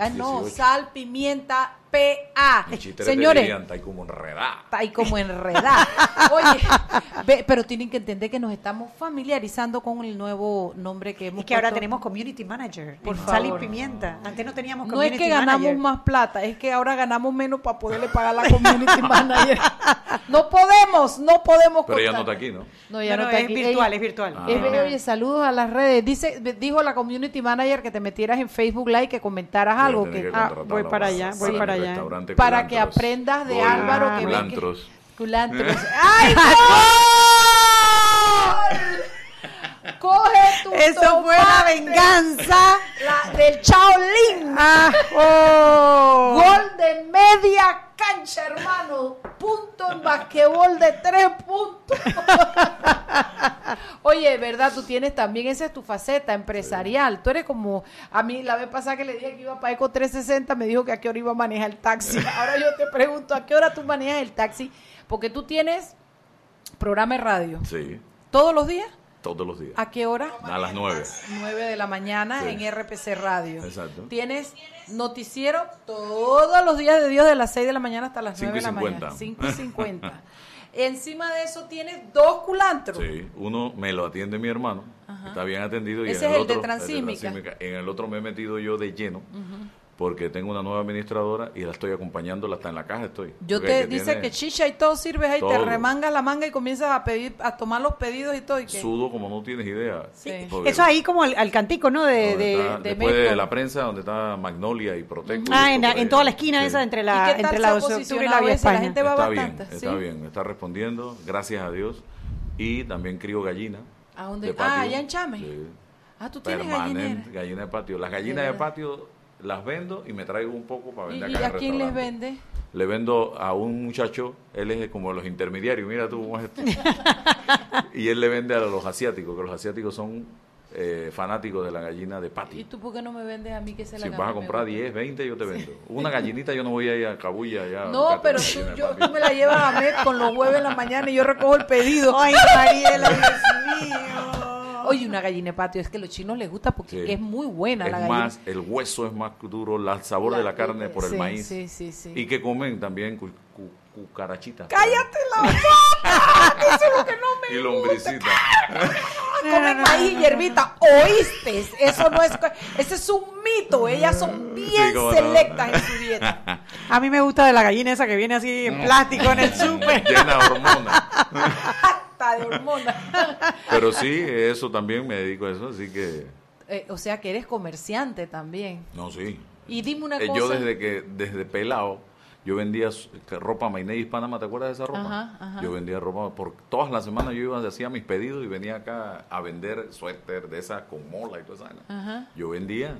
Ah, no, 18. sal, pimienta PA. Señores, "Está ahí como enredada. está ahí como enredada. Oye, ve, pero tienen que entender que nos estamos familiarizando con el nuevo nombre que hemos Es que ahora tenemos community manager. Por Sal y pimienta. Antes no teníamos No es community que ganamos manager. más plata, es que ahora ganamos menos para poderle pagar a la community manager. No podemos, no podemos. Pero ella no está aquí, ¿no? No, ya No, no, no, está es aquí. virtual, es virtual. Ah. Es bello, oye, saludos a las redes. Dice, dijo la community manager que te metieras en Facebook Live, que comentaras algo, que, que ah, voy para allá, voy para allá. Restaurante para que Culantros. aprendas de Gol- Álvaro que ve que- Culantros. Culantros. ¡Ay, gol! Coge tu Eso fue la venganza. la del Shaolin. Ah, oh. Gol de media cancha, hermano. Punto en basquetbol de tres puntos. Oye, ¿verdad? Tú tienes también, esa es tu faceta empresarial. Tú eres como, a mí la vez pasada que le dije que iba para Eco 360, me dijo que a qué hora iba a manejar el taxi. Ahora yo te pregunto, ¿a qué hora tú manejas el taxi? Porque tú tienes programa de radio. Sí, ¿Todos los días? Todos los días. ¿A qué hora? A las nueve. 9 de la mañana Sí. en RPC Radio. Exacto. Tienes noticiero todos los días de Dios de las 6 de la mañana hasta las Cinco 9 de y la cincuenta. mañana. 5 y 50. Encima de eso tienes dos culantros. Sí, uno me lo atiende mi hermano, está bien atendido. Y Ese en es el de Transímica. Transímica. En el otro me he metido yo de lleno, porque tengo una nueva administradora y la estoy acompañando, hasta en la caja estoy. Yo te que dice que chicha y todo sirves ahí, te Todo. remangas la manga y comienzas a pedir, a tomar los pedidos y todo. Y que, Sudo como no tienes idea. Sí. Porque Eso ahí como al, al cantico, ¿no? De, de- está- de después México. de la prensa, donde está Magnolia y Protecto. y Ah, esto en, la- en toda la esquina Sí. esa entre ¿Y la, qué tal entre la ha 12 de octubre y la Vía ese? La España. gente va Está bastante, bien, ¿sí? está bien, está respondiendo, gracias a Dios. Y también crío gallina. ¿A dónde? Ah, allá en Chame. Sí. Ah, tú tienes Permanente, gallinera. gallina de patio. Las gallinas de patio las vendo y me traigo un poco para ¿Y, vender y acá en a quién les vende? Le vendo a un muchacho, él es como los intermediarios, mira tú cómo es esto. y él le vende a los asiáticos, que los asiáticos son eh, fanáticos de la gallina de ¿Y patio. tú por qué no me vendes a mí que se la Si vas a comprar gusta? 10, 20, yo te vendo. Una gallinita yo no voy a ir a Cabulla ya. No, pero tú, yo, tú me la llevas a Met con los huevos en la mañana y yo recojo el pedido. Ay, Mariela, Dios mío. Oye, una gallina de patio, es que a los chinos les gusta porque Sí. es muy buena es la gallina. más, el hueso es más duro, el sabor de la carne por el sí, maíz. Sí, sí, sí. Y que comen también cu- cu- cucarachitas. ¡Cállate la boca! Eso es lo que no me Y lombricitas. Comen maíz y hierbita. ¿Oíste? Eso no es... Ese es un mito. Ellas son bien cómo no. selectas en su dieta. A mí me gusta de la gallina esa que viene así en plástico en el súper. Llena de hormonas. Hasta de hormonas. Pero sí, eso también me dedico a eso, así que... Eh, o sea que eres comerciante también. No, sí. Y dime una Eh, cosa. Yo desde que, desde pelado, yo vendía ropa Mainé Panamá, ¿te acuerdas de esa ropa? Ajá, ajá. Yo vendía ropa, por todas las semanas yo iba, hacía mis pedidos y venía acá a vender suéter de esas con mola y toda esa. Ajá. Yo vendía.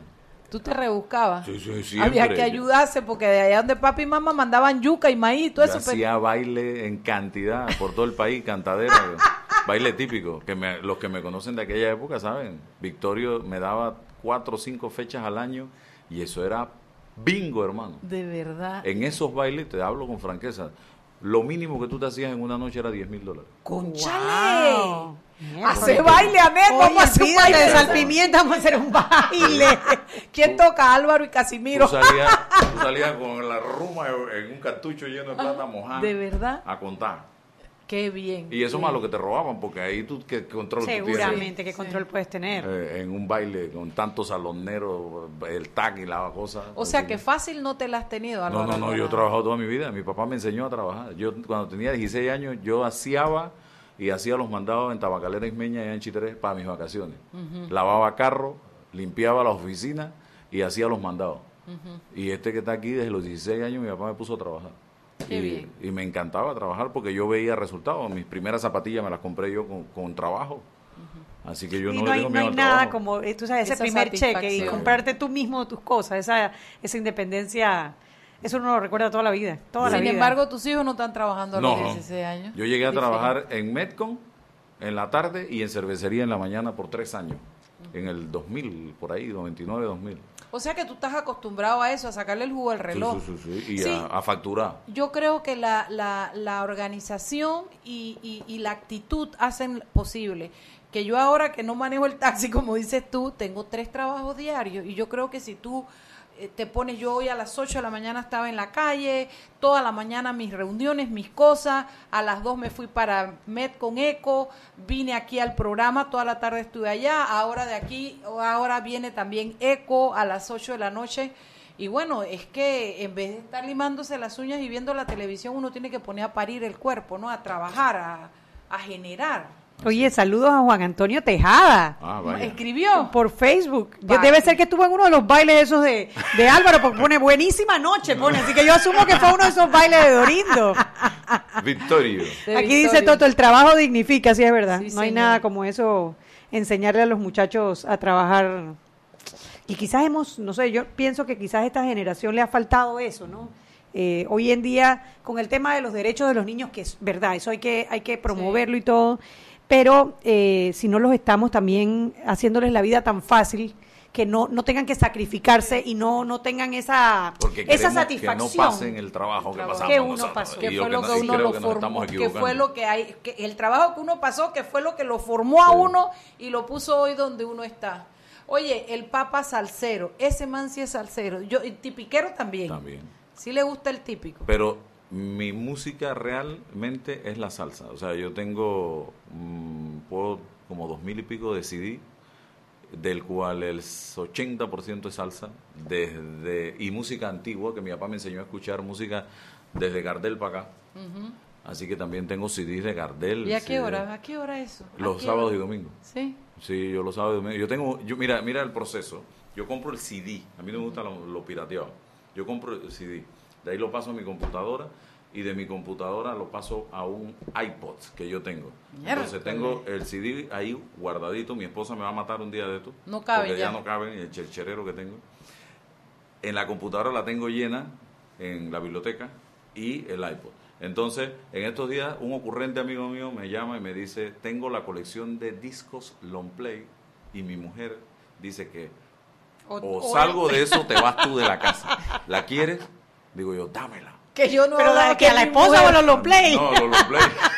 Tú te rebuscabas. Sí, sí, siempre. Había que ayudarse porque de allá donde papi y mamá mandaban yuca y maíz y todo Yo eso. pero- hacía baile en cantidad por todo el país, cantadera, baile típico, que me- los que me conocen de aquella época saben. Victorio me daba cuatro o cinco fechas al año y eso era bingo, hermano. De verdad. En esos bailes, te hablo con franqueza, lo mínimo que tú te hacías en una noche era 10 mil dólares. ¡Conchale! Wow. Hace baile, Oye, vamos a hacer un baile de salpimienta, vamos a hacer un baile. ¿Quién toca? Álvaro y Casimiro. Tú salías, tú salías con la ruma en un cartucho lleno de plata mojada. ¿De verdad? A contar. Qué bien. Y eso más lo que te robaban, porque ahí tú qué control tú tienes. Seguramente, ¿qué control puedes tener? Eh, en un baile con tantos saloneros, el tag y la cosa. O sea que fácil no te la has tenido, No, Álvaro. no, no, yo he trabajado toda mi vida. Mi papá me enseñó a trabajar. Yo cuando tenía 16 años, yo hacíaba y hacía los mandados en Tabacalera Ismeña y en Chitré para mis vacaciones. Lavaba carro, limpiaba la oficina y hacía los mandados. Y este que está aquí, desde los 16 años, mi papá me puso a trabajar. Qué y, bien. y me encantaba trabajar porque yo veía resultados. Mis primeras zapatillas me las compré yo con, con trabajo. Así que yo y no, no le hay, no hay nada trabajo. como, eh, tú sabes, ese Esa primer cheque y comprarte tú mismo tus cosas, esa, esa independencia, eso uno lo recuerda toda la vida, toda la Sin vida. embargo, tus hijos no están trabajando a los no. 16 años. Yo llegué a Diferente. trabajar en Metcon en la tarde y en cervecería en la mañana por tres años. En el 2000, por ahí, 99, 2000. O sea que tú estás acostumbrado a eso, a sacarle el jugo al reloj. Sí, sí, sí, sí. Y. A, a facturar. Yo creo que la, la, la organización y, y- y la actitud hacen posible. Que yo ahora que no manejo el taxi, como dices tú, tengo tres trabajos diarios. Y yo creo que si tú te pones, yo hoy a las 8 de la mañana estaba en la calle, toda la mañana mis reuniones, mis cosas, a las 2 me fui para Med con Eco, vine aquí al programa, toda la tarde estuve allá, ahora de aquí, ahora viene también Eco a las 8 de la noche. Y bueno, es que en vez de estar limándose las uñas y viendo la televisión, uno tiene que poner a parir el cuerpo, ¿no? A trabajar, a, a generar. Oye, saludos a Juan Antonio Tejada. Ah, vaya. Escribió. Por Facebook. Vaya. debe ser que estuvo en uno de los bailes esos de, de Álvaro, porque pone buenísima noche, pone. Así que yo asumo que fue uno de esos bailes de Dorindo. Victorio. De Aquí dice. Toto, el trabajo dignifica, sí es verdad. Sí, no hay señor. nada como eso, enseñarle a los muchachos a trabajar. Y quizás hemos, no sé, yo pienso que quizás a esta generación le ha faltado eso, ¿no? Eh, hoy en día, con el tema de los derechos de los niños, que es verdad, eso hay que, hay que promoverlo y todo, pero eh, si no los estamos también haciéndoles la vida tan fácil que no, no tengan que sacrificarse y no, no tengan esa, Porque esa satisfacción. que no pasen el trabajo que Trabajo. pasamos Que uno nosotros. pasó. Que fue lo que uno lo que formó, que fue lo que hay, que el trabajo que uno pasó, que fue lo que lo formó a uno y lo puso hoy donde uno está. Oye, el Papa Salcero, ese man sí es salsero, yo y tipiquero también. También. Sí le gusta el típico. Pero mi música realmente es la salsa. O sea, yo tengo mm, puedo, como dos mil y pico de CD, del cual el 80% es salsa, desde, y música antigua, que mi papá me enseñó a escuchar música desde Gardel para acá. Así que también tengo CDs de Gardel. ¿Y a qué hora? ¿A qué hora eso? ¿A Los sábados hora? y domingos. Sí. Sí, yo los sábados y domingos. Yo tengo, yo, mira, mira el proceso. Yo compro el CD. A mí no me gusta lo, lo pirateado. Yo compro el CD. De ahí lo paso a mi computadora y de mi computadora lo paso a un iPod que yo tengo. Entonces tengo el CD ahí guardadito. Mi esposa me va a matar un día de esto. No cabe Porque ya. ya no cabe el chercherero que tengo. En la computadora la tengo llena en la biblioteca y el iPod. Entonces, en estos días, un ocurrente amigo mío me llama y me dice, tengo la colección de discos long play y mi mujer dice que o- salgo de eso, te vas tú de la casa. ¿La quieres? Digo yo, dámela. Que yo no Pero la, que a la esposa mujer- o a los play. No, los long play,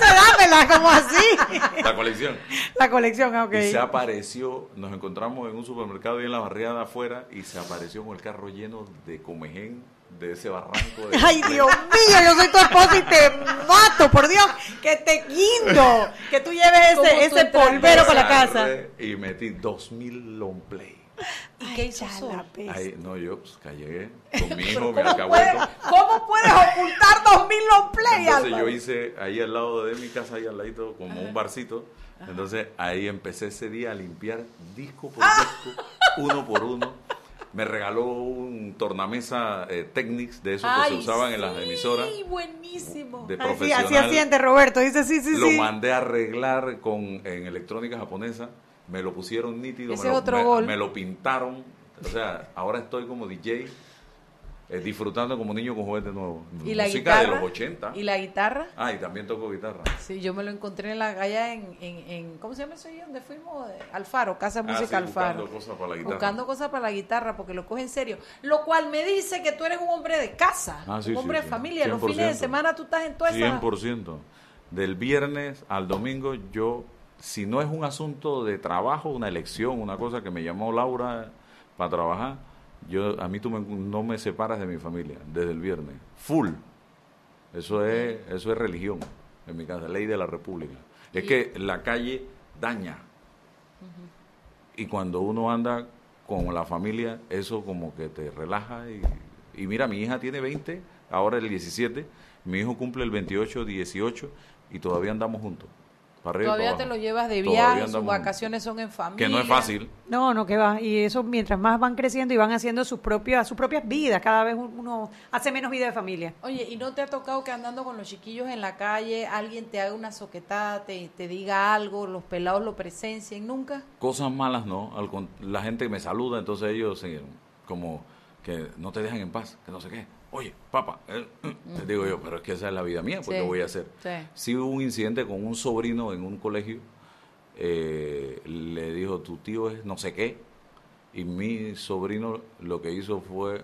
dámela, como así. la colección. La colección, ah, ok. Y se apareció, nos encontramos en un supermercado y en la barriada afuera y se apareció con el carro lleno de comején de ese barranco. De Ay, Dios mío, yo soy tu esposa y te mato, por Dios, que te guindo, que tú lleves ¿Cómo ese, ese polvero para la casa. Y metí dos mil long play. ¿Y qué hizo Ay, Sol? Ahí, no, yo pues, callé con mi hijo, mi ¿Cómo puedes, alcahueto. ¿Cómo puedes ocultar dos mil long play, Entonces Álvaro? yo hice ahí al lado de mi casa, ahí al ladito, como un barcito. Entonces ahí empecé ese día a limpiar disco por disco, uno por uno. Me regaló un tornamesa eh, Technics de esos que se Ay, usaban en las sí, emisoras buenísimo. de Así, profesional. así asiente Roberto, dice sí, sí, lo sí. mandé a arreglar con en electrónica japonesa. Me lo pusieron nítido, Ese me lo, otro me- gol. me lo pintaron. O sea, ahora estoy como DJ eh, disfrutando como niño con juguete nuevo. ¿Y la Música guitarra? de los 80. ¿Y la guitarra? Ah, y también toco guitarra. Sí, yo me lo encontré en la allá en, en, en- ¿cómo se llama eso ahí? donde fuimos? Alfaro, Casa Ah, Música sí, Alfaro. buscando cosas para la guitarra. Buscando cosas para la guitarra porque lo coge en serio. Lo cual me dice que tú eres un hombre de casa, Ah, sí, un hombre sí. de familia. Los fines de 100%. semana tú estás en toda esa... 100%. Del viernes al domingo yo, si no es un asunto de trabajo, una elección, una cosa que me llamó Laura para trabajar, yo a mí tú me- no me separas de mi familia desde el viernes. Full. Eso es, eso es religión en mi casa, ley de la República. Es que la calle daña. Y cuando uno anda con la familia, eso como que te relaja. Y, y mira, mi hija tiene 20, ahora el 17, mi hijo cumple el 28, 18 y todavía andamos juntos. Arriba Todavía te lo llevas de viaje, sus vacaciones son en familia. Que no es fácil. No, no, que va. Y eso mientras más van creciendo y van haciendo sus propias, sus propias vidas, cada vez uno hace menos vida de familia. Oye, ¿y no te ha tocado que andando con los chiquillos en la calle alguien te haga una soquetada, te, te diga algo, los pelados lo presencien? ¿Nunca? Cosas malas no. Al con- la gente me saluda, entonces ellos eh, como que no te dejan en paz, que no sé qué. Oye, papá, eh, te digo yo, pero es que esa es la vida mía, pues Sí, ¿qué voy a hacer? sí. Sí hubo un incidente con un sobrino en un colegio, eh, le dijo, tu tío es no sé qué, y mi sobrino lo que hizo fue,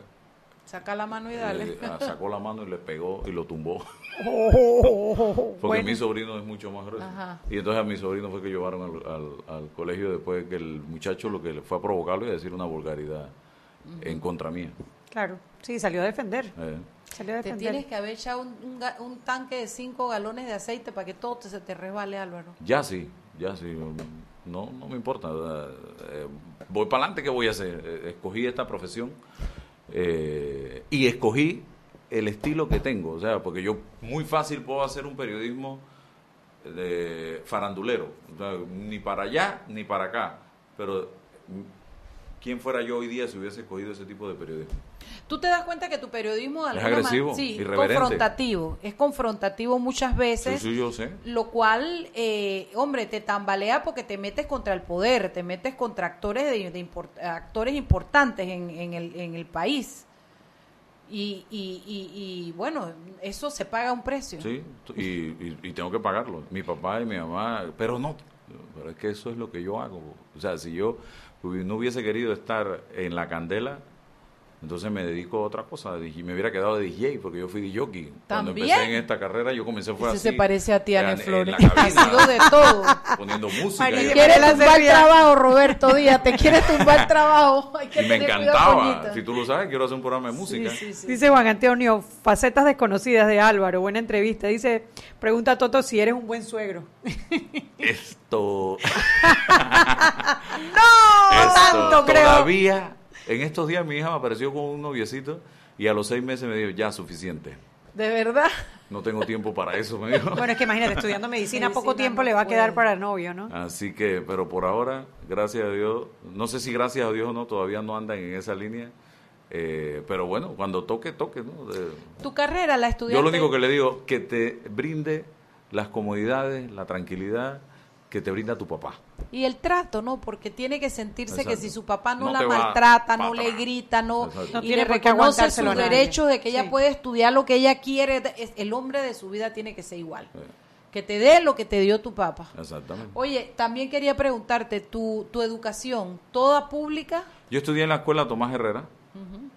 Saca la mano y dale. eh, sacó la mano y le pegó y lo tumbó. Porque Bueno. mi sobrino es mucho más grueso. Ajá. Y entonces a mi sobrino fue que llevaron al, al- al colegio después de que el muchacho lo que le fue a provocarlo y a decir una vulgaridad en contra mía. Claro, sí, salió a defender. Eh, Salió a Te defender. tienes que haber echado un, un ga- un tanque de 5 galones de aceite para que todo te, se te resbale, Álvaro. Ya sí, ya sí. No, no me importa. eh, voy para adelante, ¿qué voy a hacer? Eh, Escogí esta profesión eh, y escogí el estilo que tengo. O sea, porque yo muy fácil puedo hacer un periodismo de farandulero. O sea, ni para allá ni para acá. Pero mm, ¿quién fuera yo hoy día si hubiese escogido ese tipo de periodismo? Tú te das cuenta que tu periodismo de Es agresivo, sí, irreverente. confrontativo, es confrontativo muchas veces. Sí, sí, yo sé. Lo cual, eh, hombre, te tambalea porque te metes contra el poder, te metes contra actores de, de import- actores importantes en, en el, en el país. Y, y, y, y, bueno, eso se paga un precio. Sí, y, y- y tengo que pagarlo. Mi papá y mi mamá, pero no, pero es que eso es lo que yo hago. O sea, si yo no hubiese querido estar en la candela, entonces me dedico a otra cosa. Y me hubiera quedado de DJ, porque yo fui de jockey. Cuando empecé en esta carrera, yo comencé fue así. se parece a ti, Ana Flores. Ha sido de todo. Poniendo música. Y- quiere tumbar el trabajo, Roberto Díaz. Te quiere tumbar el trabajo. Y me encantaba. Si tú lo sabes, quiero hacer un programa de música. Dice Juan Antonio, facetas desconocidas de Álvaro, buena entrevista. Dice, pregunta a Toto si eres un buen suegro. Esto. no, Esto tanto creo. Todavía, en estos días mi hija me apareció con un noviecito y a los seis meses me dijo, ya, suficiente. De verdad. No tengo tiempo para eso, me dijo. Bueno, es que imagínate, estudiando medicina, poco tiempo no le va a quedar para el novio, ¿no? Así que, pero por ahora, gracias a Dios, no sé si gracias a Dios o no, todavía no andan en esa línea. eh, pero bueno, cuando toque, toque, ¿no? De- Tu carrera la estudiaste. yo lo único que le digo, que te brinde las comodidades, la tranquilidad que te brinda tu papá. Y el trato, ¿no? Porque tiene que sentirse que si su papá no, No la maltrata, no le grita, no. No y tiene le reconoce sus derechos de que ella Sí. puede estudiar lo que ella quiere, el hombre de su vida tiene que ser igual. Que te dé lo que te dio tu papá. Exactamente. Oye, también quería preguntarte, ¿tu, tu educación, toda pública? Yo estudié en la escuela Tomás Herrera.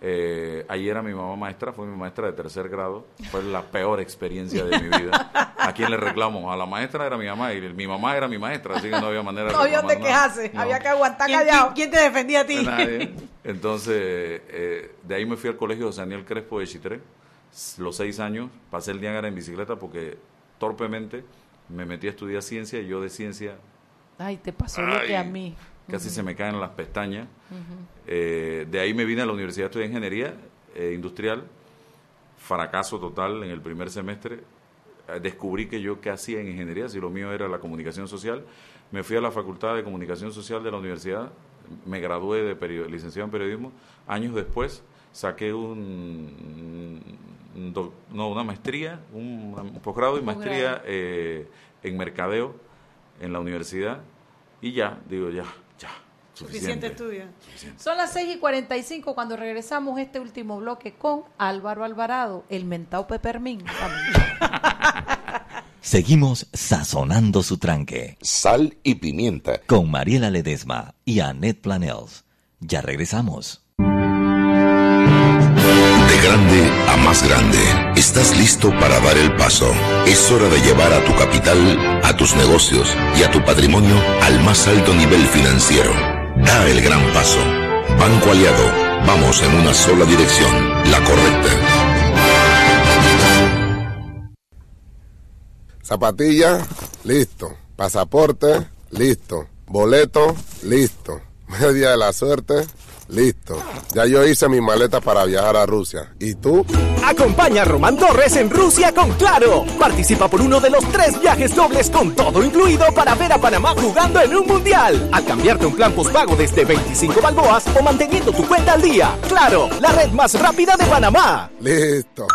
Eh, ayer era mi mamá maestra, fue mi maestra de tercer grado. Fue la peor experiencia de mi vida. ¿A quién le reclamo? A la maestra era mi mamá y mi mamá era mi maestra, así que no había manera de No había nada. quejarse, No. había que aguantar ¿Quién, callado. quién- quién te defendía a ti? Nadie. Entonces, eh, de ahí me fui al colegio José Daniel Crespo de Chitré. Los seis años, pasé el Niágara en bicicleta porque torpemente me metí a estudiar ciencia y yo de ciencia Ay, te pasó lo que a mí. Casi se me caen las pestañas. Eh, de ahí me vine a la universidad a estudiar ingeniería eh, industrial. Fracaso total en el primer semestre. Eh, descubrí que yo qué hacía en ingeniería, si lo mío era la comunicación social. Me fui a la Facultad de Comunicación Social de la universidad. Me gradué de licenciado en periodismo. Años después saqué un, no, una maestría, un, un posgrado y maestría eh, en mercadeo en la universidad. Y ya, digo, ya, ya, Suficiente estudio. Son las 6 y 45 cuando regresamos este último bloque con Álvaro Alvarado, el mentao Pepermín. Seguimos sazonando su tranque. Sal y pimienta. Con Mariela Ledesma y Annette Planels. Ya regresamos. De grande a más grande, estás listo para dar el paso. Es hora de llevar a tu capital, a tus negocios y a tu patrimonio al más alto nivel financiero. Da el gran paso. Banco Aliado, vamos en una sola dirección, la correcta. Zapatilla, listo. Pasaporte, listo. Boleto, listo. Media de la suerte, listo. Ya yo hice mi maleta para viajar a Rusia. ¿Y tú? Acompaña a Román Torres en Rusia con Claro. Participa por uno de los tres viajes dobles con todo incluido para ver a Panamá jugando en un mundial. Al cambiarte un plan postpago desde 25 balboas o manteniendo tu cuenta al día. Claro, la red más rápida de Panamá. Listo.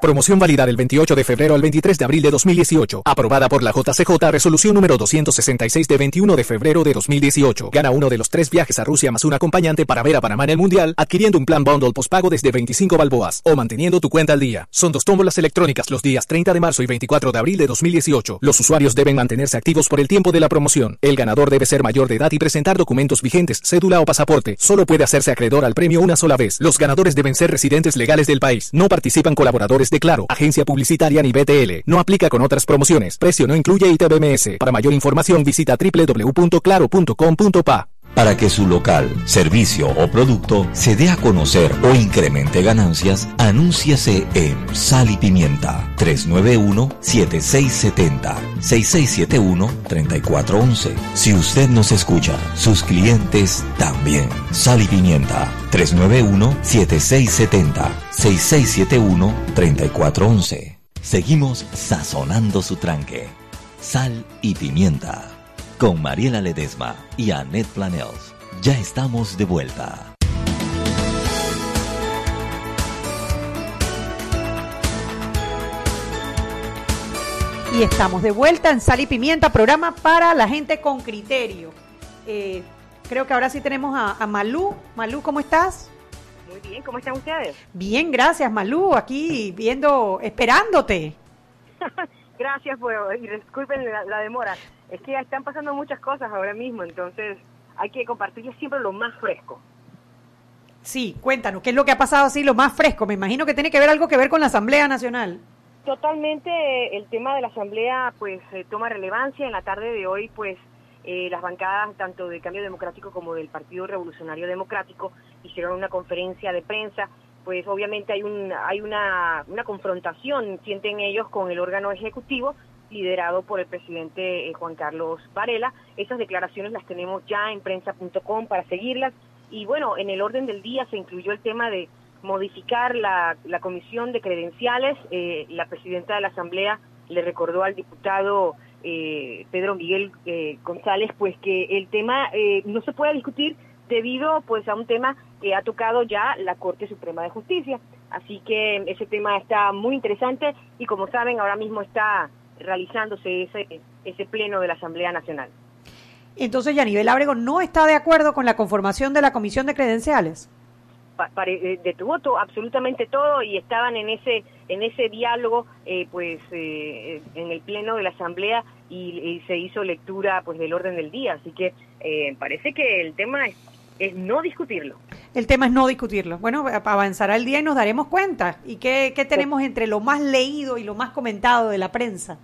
Promoción válida del 28 de febrero al 23 de abril de 2018. Aprobada por la JCJ Resolución número 266 de 21 de febrero de 2018. Gana uno de los tres viajes a Rusia más un acompañante para ver a Panamá en el Mundial, adquiriendo un plan bundle postpago desde 25 balboas o manteniendo tu cuenta al día. Son dos tómbolas electrónicas los días 30 de marzo y 24 de abril de 2018. Los usuarios deben mantenerse activos por el tiempo de la promoción. El ganador debe ser mayor de edad y presentar documentos vigentes, cédula o pasaporte. Solo puede hacerse acreedor al premio una sola vez. Los ganadores deben ser residentes legales del país. No participan colaboradores de Claro, agencia publicitaria ni BTL. No aplica con otras promociones. Precio no incluye ITBMS. Para mayor información visita www.claro.com.pa. Para que su local, servicio o producto se dé a conocer o incremente ganancias, anúnciase en Sal y Pimienta 391-7670-6671-3411. Si usted nos escucha, sus clientes también. Sal y Pimienta 391-7670-6671-3411. Seguimos sazonando su tranque. Sal y Pimienta con Mariela Ledesma y Annette Planels. Ya estamos de vuelta. Y estamos de vuelta en Sal y Pimienta, programa para la gente con criterio. Eh, creo que ahora sí tenemos a, a Malú. Malú, ¿cómo estás? Muy bien, ¿cómo están ustedes? Bien, gracias, Malú. Aquí viendo, esperándote. Gracias, pues, y disculpen la, la demora. Es que están pasando muchas cosas ahora mismo, entonces hay que compartirles siempre lo más fresco. Sí, cuéntanos, ¿qué es lo que ha pasado así, lo más fresco? Me imagino que tiene que ver algo que ver con la Asamblea Nacional. Totalmente eh, el tema de la Asamblea pues eh, toma relevancia. En la tarde de hoy pues eh, las bancadas tanto del Cambio Democrático como del Partido Revolucionario Democrático hicieron una conferencia de prensa. Pues obviamente hay, un, hay una, una confrontación, sienten ellos, con el órgano ejecutivo liderado por el presidente eh, Juan Carlos Varela. Esas declaraciones las tenemos ya en prensa.com para seguirlas. Y bueno, en el orden del día se incluyó el tema de modificar la, la comisión de credenciales. Eh, la presidenta de la Asamblea le recordó al diputado eh, Pedro Miguel eh, González pues que el tema eh, no se puede discutir debido pues a un tema que ha tocado ya la Corte Suprema de Justicia. Así que ese tema está muy interesante y como saben ahora mismo está realizándose ese, ese pleno de la Asamblea Nacional. Entonces, Yanivel Ábrego no está de acuerdo con la conformación de la comisión de credenciales. Eh, detuvo to- absolutamente todo y estaban en ese en ese diálogo eh, pues eh, en el pleno de la asamblea y, y se hizo lectura pues del orden del día así que eh, parece que el tema es, no discutirlo El tema es no discutirlo. Bueno, avanzará el día y nos daremos cuenta. ¿Y qué, qué tenemos entre lo más leído y lo más comentado de la prensa?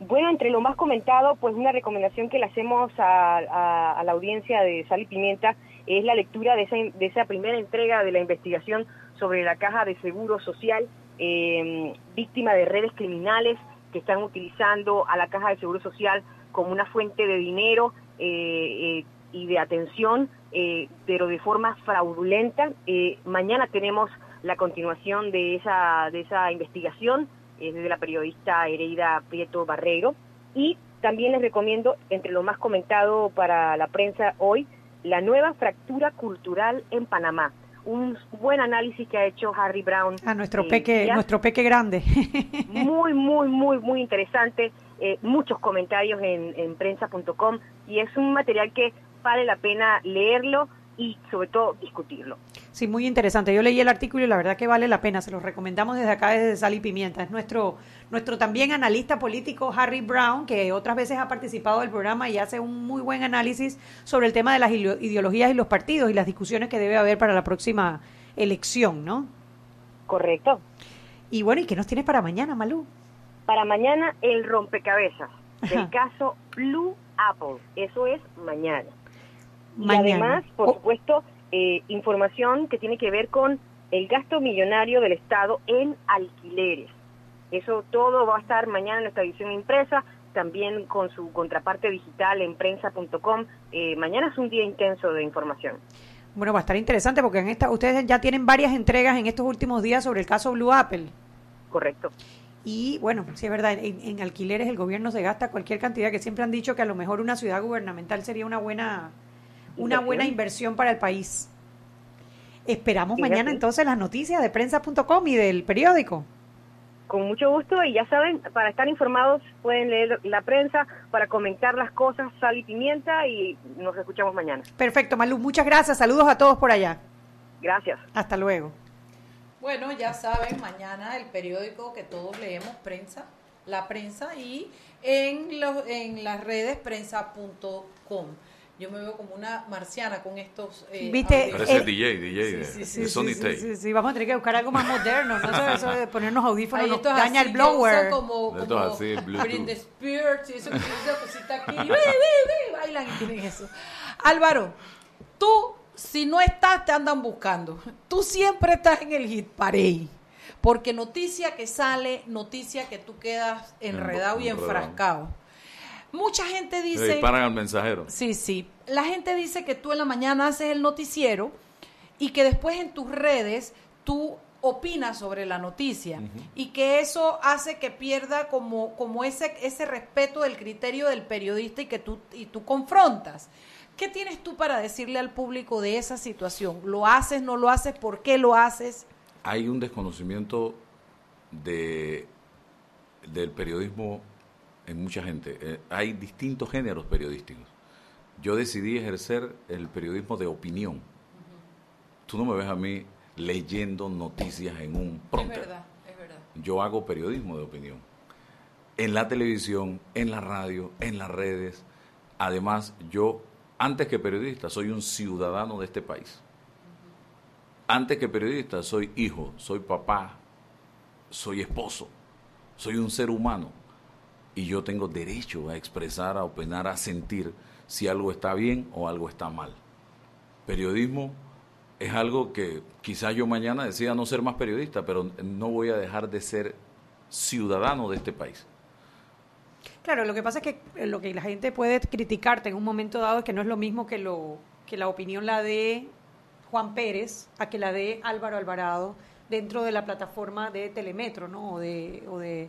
Bueno, entre lo más comentado, pues una recomendación que le hacemos a, a- a la audiencia de Sal y Pimienta es la lectura de esa, de esa primera entrega de la investigación sobre la caja de seguro social, eh, víctima de redes criminales que están utilizando a la caja de seguro social como una fuente de dinero eh, eh, y de atención, eh, pero de forma fraudulenta. Eh, mañana tenemos la continuación de esa, de esa investigación es de la periodista Hereida Prieto Barreiro. Y también les recomiendo, entre lo más comentado para la prensa hoy, la nueva fractura cultural en Panamá. Un buen análisis que ha hecho Harry Brown. A nuestro eh, peque, ya. nuestro peque grande. Muy, muy, muy, muy interesante. eh, muchos comentarios en, en prensa.com y es un material que vale la pena leerlo y sobre todo discutirlo. Sí, muy interesante. Yo leí el artículo y la verdad que vale la pena. Se los recomendamos desde acá, desde Sal y Pimienta. Es nuestro, nuestro también analista político Harry Brown, que otras veces ha participado del programa y hace un muy buen análisis sobre el tema de las ideologías y los partidos y las discusiones que debe haber para la próxima elección, ¿no? Correcto. Y bueno, ¿y qué nos tienes para mañana, Malú? Para mañana el rompecabezas del caso Blue Apple. Eso es mañana. Y además, por Oh. supuesto, eh, información que tiene que ver con el gasto millonario del Estado en alquileres. Eso todo va a estar mañana en nuestra edición impresa, también con su contraparte digital en prensa.com. Eh, mañana es un día intenso de información. Bueno, va a estar interesante porque en esta, ustedes ya tienen varias entregas en estos últimos días sobre el caso Blue Apple. Correcto. Y bueno, sí es verdad, en, en alquileres el gobierno se gasta cualquier cantidad que siempre han dicho que a lo mejor una ciudad gubernamental sería una buena una buena inversión para el país. Esperamos Fíjate. mañana entonces las noticias de prensa.com y del periódico. Con mucho gusto y ya saben, para estar informados pueden leer la prensa, para comentar las cosas, sal y pimienta y nos escuchamos mañana. Perfecto, Malú, muchas gracias. Saludos a todos por allá. Gracias. Hasta luego. Bueno, ya saben, mañana el periódico que todos leemos, prensa, la prensa, y en, los, en las redes prensa.com. Yo me veo como una marciana con estos... eh, ¿Viste? Parece DJ, DJ de, Sí, sí, de sí, Sony Sí, Tay. sí, sí, vamos a tener que buscar algo más moderno, ¿no? Eso, eso de ponernos audífonos Ay, nos esto es daña así, el blower. Como, Esto es como así. Britney Spears y eso, que esa cosita aquí. bailan y tienen eso. Álvaro, tú, si no estás, te andan buscando. Tú siempre estás en el hit parade. Porque noticia que sale, noticia que tú quedas enredado y Enredado. enfrascado. Mucha gente Le dice... disparan al mensajero. Sí, sí. La gente dice que tú en la mañana haces el noticiero y que después en tus redes tú opinas sobre la noticia y que eso hace que pierda como, como ese, ese respeto del criterio del periodista y que tú, y tú confrontas. ¿Qué tienes tú para decirle al público de esa situación? ¿Lo haces, no lo haces? ¿Por qué lo haces? Hay un desconocimiento de, del periodismo en mucha gente. Eh, hay distintos géneros periodísticos. Yo decidí ejercer el periodismo de opinión. Tú no me ves a mí leyendo noticias en un prompter. Es verdad, es verdad. Yo hago periodismo de opinión. En la televisión, en la radio, en las redes. Además, yo, antes que periodista, soy un ciudadano de este país. Antes que periodista, soy hijo, soy papá, soy esposo, soy un ser humano. Y yo tengo derecho a expresar, a opinar, a sentir si algo está bien o algo está mal. Periodismo es algo que quizás yo mañana decida no ser más periodista, pero no voy a dejar de ser ciudadano de este país. Claro, lo que pasa es que eh, lo que la gente puede criticarte en un momento dado es que no es lo mismo que lo que la opinión la de Juan Pérez a que la de Álvaro Alvarado dentro de la plataforma de Telemetro, ¿no? O de o de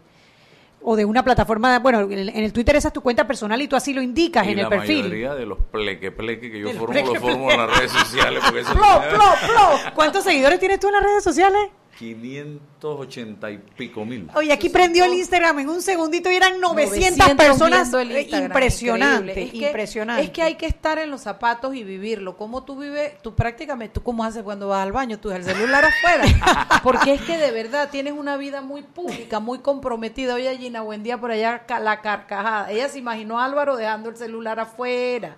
o de una plataforma, bueno, en el, Twitter esa es tu cuenta personal y tú así lo indicas y en la el perfil. mayoría de los pleque pleque que yo De formo, pleque formo en las redes sociales. Porque plo, plo. ¿Cuántos seguidores tienes tú en las redes sociales? 580 y pico mil. Oye, aquí prendió el Instagram en un segundito y eran 900, 900 personas. el Impresionante, increíble. Es que- impresionante. Es que hay que estar en los zapatos y vivirlo. ¿Cómo tú vives? Tú prácticamente, ¿tú cómo haces cuando vas al baño? Tú el celular afuera. Porque es que de verdad tienes una vida muy pública, muy comprometida. Oye, Gina, buen día por allá, la carcajada. Ella se imaginó a Álvaro dejando el celular afuera.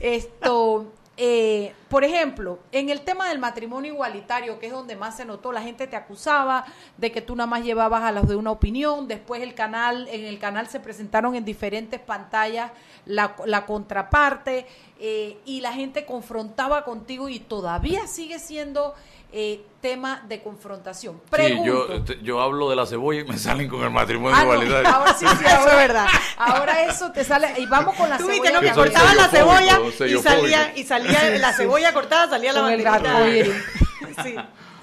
Esto, eh, por ejemplo, en el tema del matrimonio igualitario, que es donde más se notó, la gente te acusaba de que tú nada más llevabas a los de una opinión, después el canal, en el canal se presentaron en diferentes pantallas la, contraparte eh, y la gente confrontaba contigo y todavía sigue siendo eh, tema de confrontación. Sí, Pregunto. yo, este, yo hablo de la cebolla y me salen con el matrimonio Ah, no, igualitario. ahora sí, sí, ahora, es verdad. Ahora eso te sale. Y vamos con la Tú cebolla. viste, ¿no? Yo Que cortaban la cebolla y salía, y salía la cebolla cortada, salía la banderita. Sí.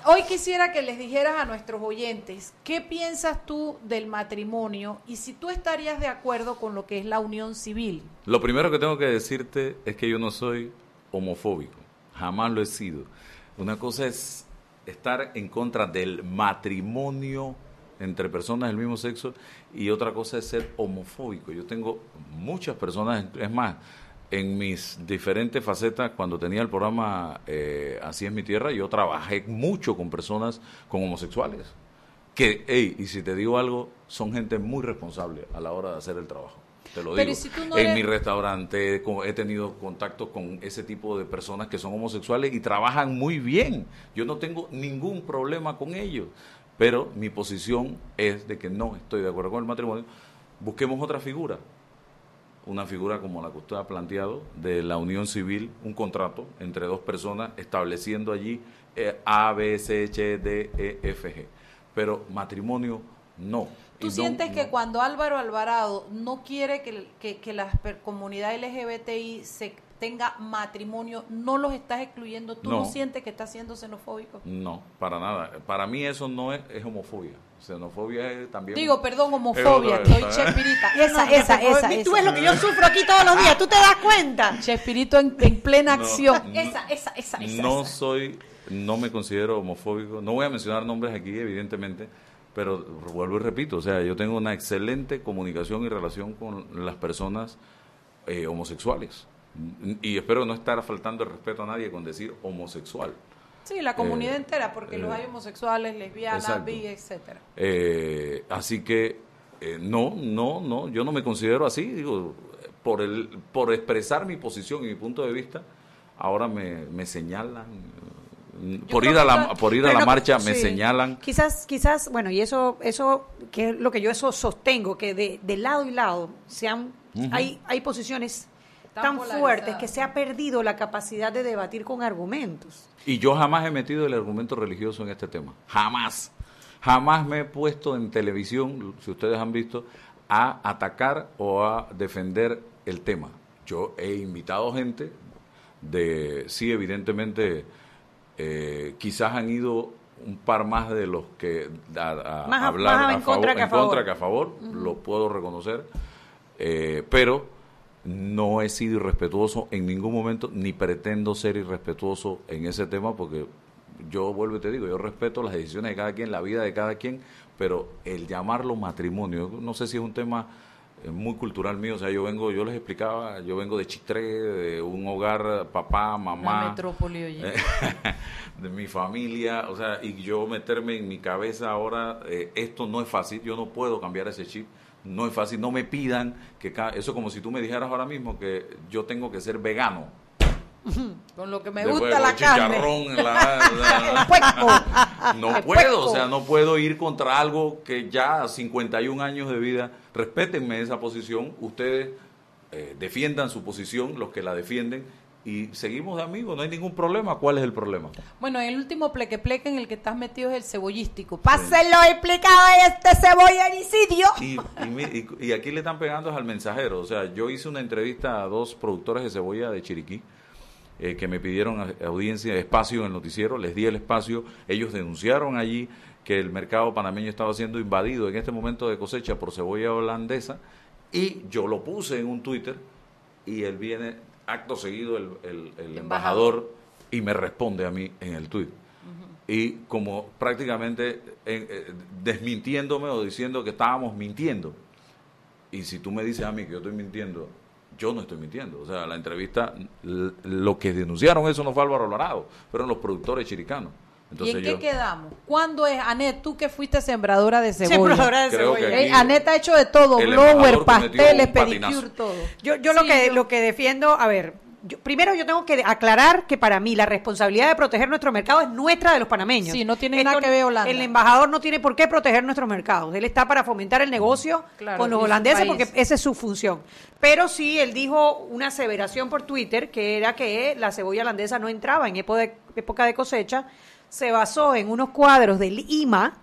Hoy quisiera que les dijeras a nuestros oyentes qué piensas tú del matrimonio y si tú estarías de acuerdo con lo que es la unión civil. Lo primero que tengo que decirte es que yo no soy homofóbico. Jamás lo he sido. Una cosa es estar en contra del matrimonio entre personas del mismo sexo y otra cosa es ser homofóbico. Yo tengo muchas personas, es más, en mis diferentes facetas, cuando tenía el programa eh, Así es mi tierra, yo trabajé mucho con personas con homosexuales. Que, hey, y si te digo algo, son gente muy responsable a la hora de hacer el trabajo. Te lo digo. ¿y si tú no en eres- mi restaurante he tenido contacto con ese tipo de personas que son homosexuales y trabajan muy bien. Yo no tengo ningún problema con ellos. Pero mi posición es de que no estoy de acuerdo con el matrimonio. Busquemos otra figura una figura como la que usted ha planteado de la unión civil, un contrato entre dos personas estableciendo allí eh, A, B, C, H, D, E, F, G. Pero matrimonio no. ¿Tú Y no- sientes que no. cuando Álvaro Alvarado no quiere que, que, que la per- comunidad LGBTI se tenga matrimonio, no los estás excluyendo? ¿Tú no, No. sientes que está siendo xenofóbico? No, para nada. Para mí eso no es, es homofobia. Xenofobia es también... Digo, perdón, es homofobia, otra- estoy chespirita. Esa, no, esa, favor, esa, Tú esa. ves lo que yo sufro aquí todos los días, ¿tú te das cuenta? Chespirito en, en plena No, acción. no. esa, esa, esa, esa. no esa. soy, no me considero homofóbico. No voy a mencionar nombres aquí, evidentemente, pero vuelvo y repito, o sea, yo tengo una excelente comunicación y relación con las personas eh, homosexuales. Y espero no estar faltando el respeto a nadie con decir homosexual. Sí, la comunidad Eh, entera, porque los eh, hay homosexuales, lesbianas, exacto. bi, etcétera. Eh, así que no, no, no, yo no me considero así, digo, por el, por expresar mi posición y mi punto de vista, ahora me, me señalan, por ir a la, to- por ir a la no- marcha me señalan. Quizás, quizás, bueno, y eso, eso, que es lo que yo eso sostengo, que de, de lado y lado se han, Ujú. hay, hay posiciones Tan tan fuertes que se ha perdido la capacidad de debatir con argumentos. Y yo jamás he metido el argumento religioso en este tema. Jamás. Jamás me he puesto en televisión, si ustedes han visto, a atacar o a defender el tema. Yo he invitado gente de, sí, evidentemente, eh, quizás han ido un par más de los que a, a Más a- hablar más a en contra en que a favor, lo puedo reconocer, eh, pero no he sido irrespetuoso en ningún momento, ni pretendo ser irrespetuoso en ese tema, porque yo vuelvo y te digo, yo respeto las decisiones de cada quien, la vida de cada quien, pero el llamarlo matrimonio, no sé si es un tema eh, muy cultural mío, o sea, yo vengo, yo les explicaba, yo vengo de Chitré, de un hogar, papá, mamá, La metrópoli, oye. de mi familia, o sea, y yo meterme en mi cabeza ahora, eh, esto no es fácil, yo no puedo cambiar ese chip, no es fácil, no me pidan que eso como si tú me dijeras ahora mismo que yo tengo que ser vegano. Con lo que me Después gusta la carne. la- la- no puedo, o sea, no puedo ir contra algo que ya a 51 años de vida, respétenme esa posición, ustedes eh, defiendan su posición, los que la defienden, y seguimos de amigos, no hay ningún problema. ¿Cuál es el problema? Bueno, el último pleque pleque en el que estás metido es el cebollístico. Pásenlo explicado a este cebollanicidio. Y, y y- y aquí le están pegando es al mensajero. O sea, yo hice una entrevista a dos productores de cebolla de Chiriquí eh, que me pidieron audiencia, espacio en el noticiero, les di el espacio, ellos denunciaron allí que el mercado panameño estaba siendo invadido en este momento de cosecha por cebolla holandesa y yo lo puse en un Twitter y él viene acto seguido el, el- el embajador. y me responde a mí en el tweet y como prácticamente eh, eh, desmintiéndome o diciendo que estábamos mintiendo. Y si tú me dices a mí que yo estoy mintiendo, yo no estoy mintiendo. O sea, la entrevista, lo que denunciaron eso no fue Álvaro Alvarado, fueron los productores chiricanos. ¿Y en qué quedamos? ¿Cuándo es, Anet, tú que fuiste sembradora de cebolla? Sembradora de Creo cebolla. Eh, Anet ha hecho de todo, blower, pasteles, pedicure, todo. Yo, yo lo que yo- lo que defiendo, a ver, yo- primero yo tengo que aclarar que para mí la responsabilidad de proteger nuestro mercado es nuestra de los panameños. Sí, no tiene nada que ver Holanda. El embajador no tiene por qué proteger nuestros mercados. Él está para fomentar el negocio Claro, con los holandeses porque esa es su función. Pero sí, él dijo una aseveración por Twitter que era que la cebolla holandesa no entraba en época de, época de cosecha. Se basó en unos cuadros del IMA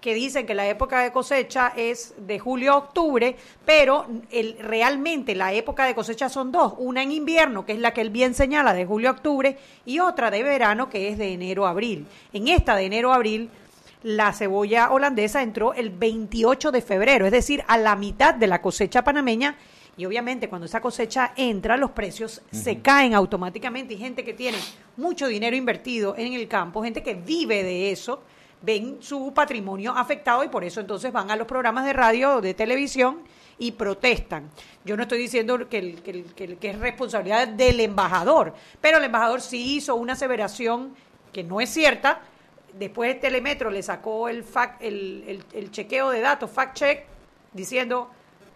que dicen que la época de cosecha es de julio a octubre, pero el, realmente la época de cosecha son dos, una en invierno, que es la que él bien señala, de julio a octubre, y otra de verano, que es de enero a abril. En esta de enero a abril, la cebolla holandesa entró el 28 de febrero, es decir, a la mitad de la cosecha panameña. Y obviamente cuando esa cosecha entra, los precios se caen automáticamente. Y gente que tiene mucho dinero invertido en el campo, gente que vive de eso, ven su patrimonio afectado y por eso entonces van a los programas de radio o de televisión y protestan. Yo no estoy diciendo que, el- que es responsabilidad del embajador, pero el embajador sí hizo una aseveración que no es cierta. Después Telemetro le sacó el, fact, el chequeo de datos, fact check, diciendo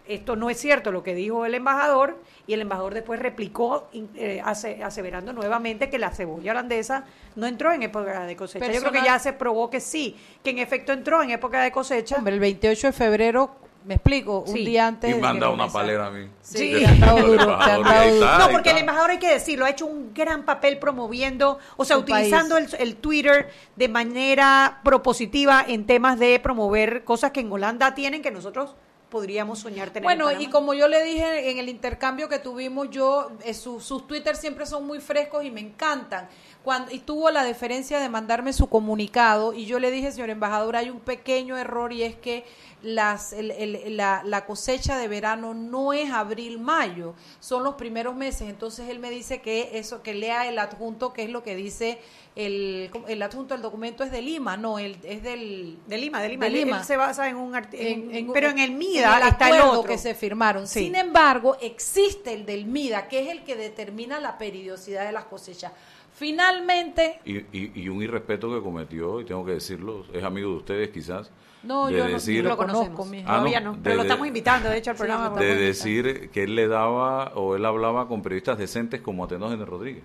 esto no es cierto lo que dijo el embajador y el embajador después replicó eh, ase- aseverando nuevamente que la cebolla holandesa no entró en época de cosecha. Yo creo que Personal- ya se probó que sí, que en efecto entró en época de cosecha. Hombre, el 28 de febrero, me explico, un Sí. día antes Y manda una palera a mí. Sí, del duro, No, porque el embajador hay que decirlo, ha hecho un gran papel promoviendo, o sea, Su utilizando el, el Twitter de manera propositiva en temas de promover cosas que en Holanda tienen que nosotros podríamos soñar tener. en Bueno, y como yo le dije en el intercambio que tuvimos, yo eh, su- sus Twitter siempre son muy frescos y me encantan. Cuando, y tuvo la deferencia de mandarme su comunicado y yo le dije, señor embajador, hay un pequeño error y es que las, el- el- la, la cosecha de verano no es abril-mayo, son los primeros meses. Entonces él me dice que eso, que lea el adjunto, que es lo que dice el, el adjunto del documento es de Lima, no, el, es del... de Lima, de Lima. de Lima. Él se basa en un en- En- en- pero en el MIDA el está el otro que se firmaron. Sí. Sin embargo, existe el del MIDA, que es el que determina la periodicidad de las cosechas. Finalmente, Y, y, y un irrespeto que cometió, y tengo que decirlo, es amigo de ustedes quizás, no, de yo no- decir, no lo conocemos. conozco. mi- Ah, no, no, pero lo estamos invitando, de hecho, al programa. de decir que él le daba o él hablaba con periodistas decentes como Atenógenes Rodríguez.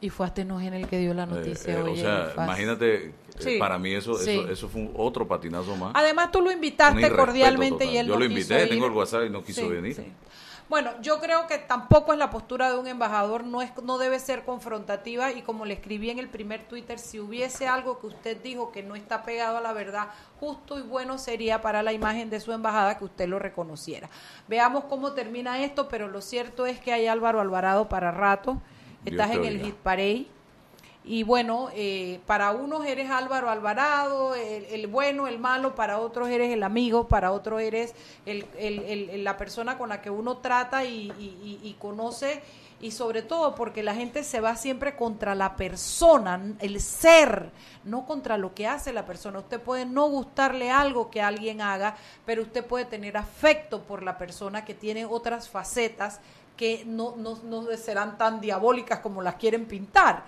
Y fue Atenógeno el que dio la Eh, noticia. eh, oye, o sea, imagínate, eh, Sí. para mí eso, Sí. eso, eso fue un otro patinazo más. Además, tú lo invitaste cordialmente total. y él Yo no lo quiso invité, tengo ir. el WhatsApp y no quiso Sí, venir. Bueno, yo creo que tampoco es la postura de un embajador, no es no debe ser confrontativa y como le escribí en el primer Twitter, si hubiese algo que usted dijo que no está pegado a la verdad, justo y bueno sería para la imagen de su embajada que usted lo reconociera. Veamos cómo termina esto, pero lo cierto es que hay Álvaro Alvarado para rato. Estás en el hit parade. Y bueno, eh, para unos eres Álvaro Alvarado, el, bueno, el malo, para otros eres el amigo, para otros eres el, el- la persona con la que uno trata y, y- y- y conoce, y sobre todo porque la gente se va siempre contra la persona, el ser, no contra lo que hace la persona. Usted puede no gustarle algo que alguien haga, pero usted puede tener afecto por la persona que tiene otras facetas que no, no, no serán tan diabólicas como las quieren pintar.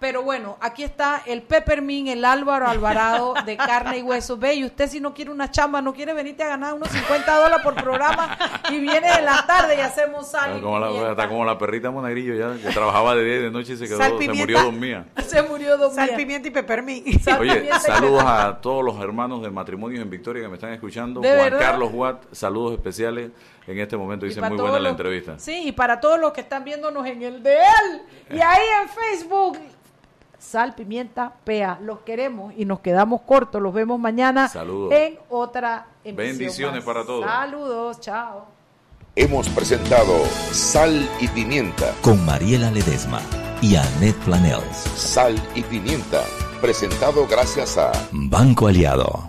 Pero bueno, aquí está el Peppermint, el Álvaro Alvarado de carne y hueso. Ve, y usted si no quiere una chamba, no quiere venirte a ganar unos 50 dólares por programa y viene en la tarde y hacemos sal Está como, la, pimienta. está como la perrita monagrillo ya, que trabajaba de día y de noche y se quedó, Sal, se murió dormida. Se murió dos Sal, pimienta y peppermint. Sal, Oye, pimienta saludos a todos los hermanos de Matrimonios en Victoria que me están escuchando. ¿De Juan verdad? Carlos Watt, saludos especiales en este momento. Y Dice muy buena la los- entrevista. Sí, y para todos los que están viéndonos en el de él y ahí en Facebook. Sal, pimienta, pea. Los queremos y nos quedamos cortos. Los vemos mañana Saludos. en otra emisión. Bendiciones más. para todos. Saludos, chao. Hemos presentado Sal y Pimienta. con Mariela Ledesma y Annette Planels. Sal y Pimienta. Presentado gracias a Banco Aliado.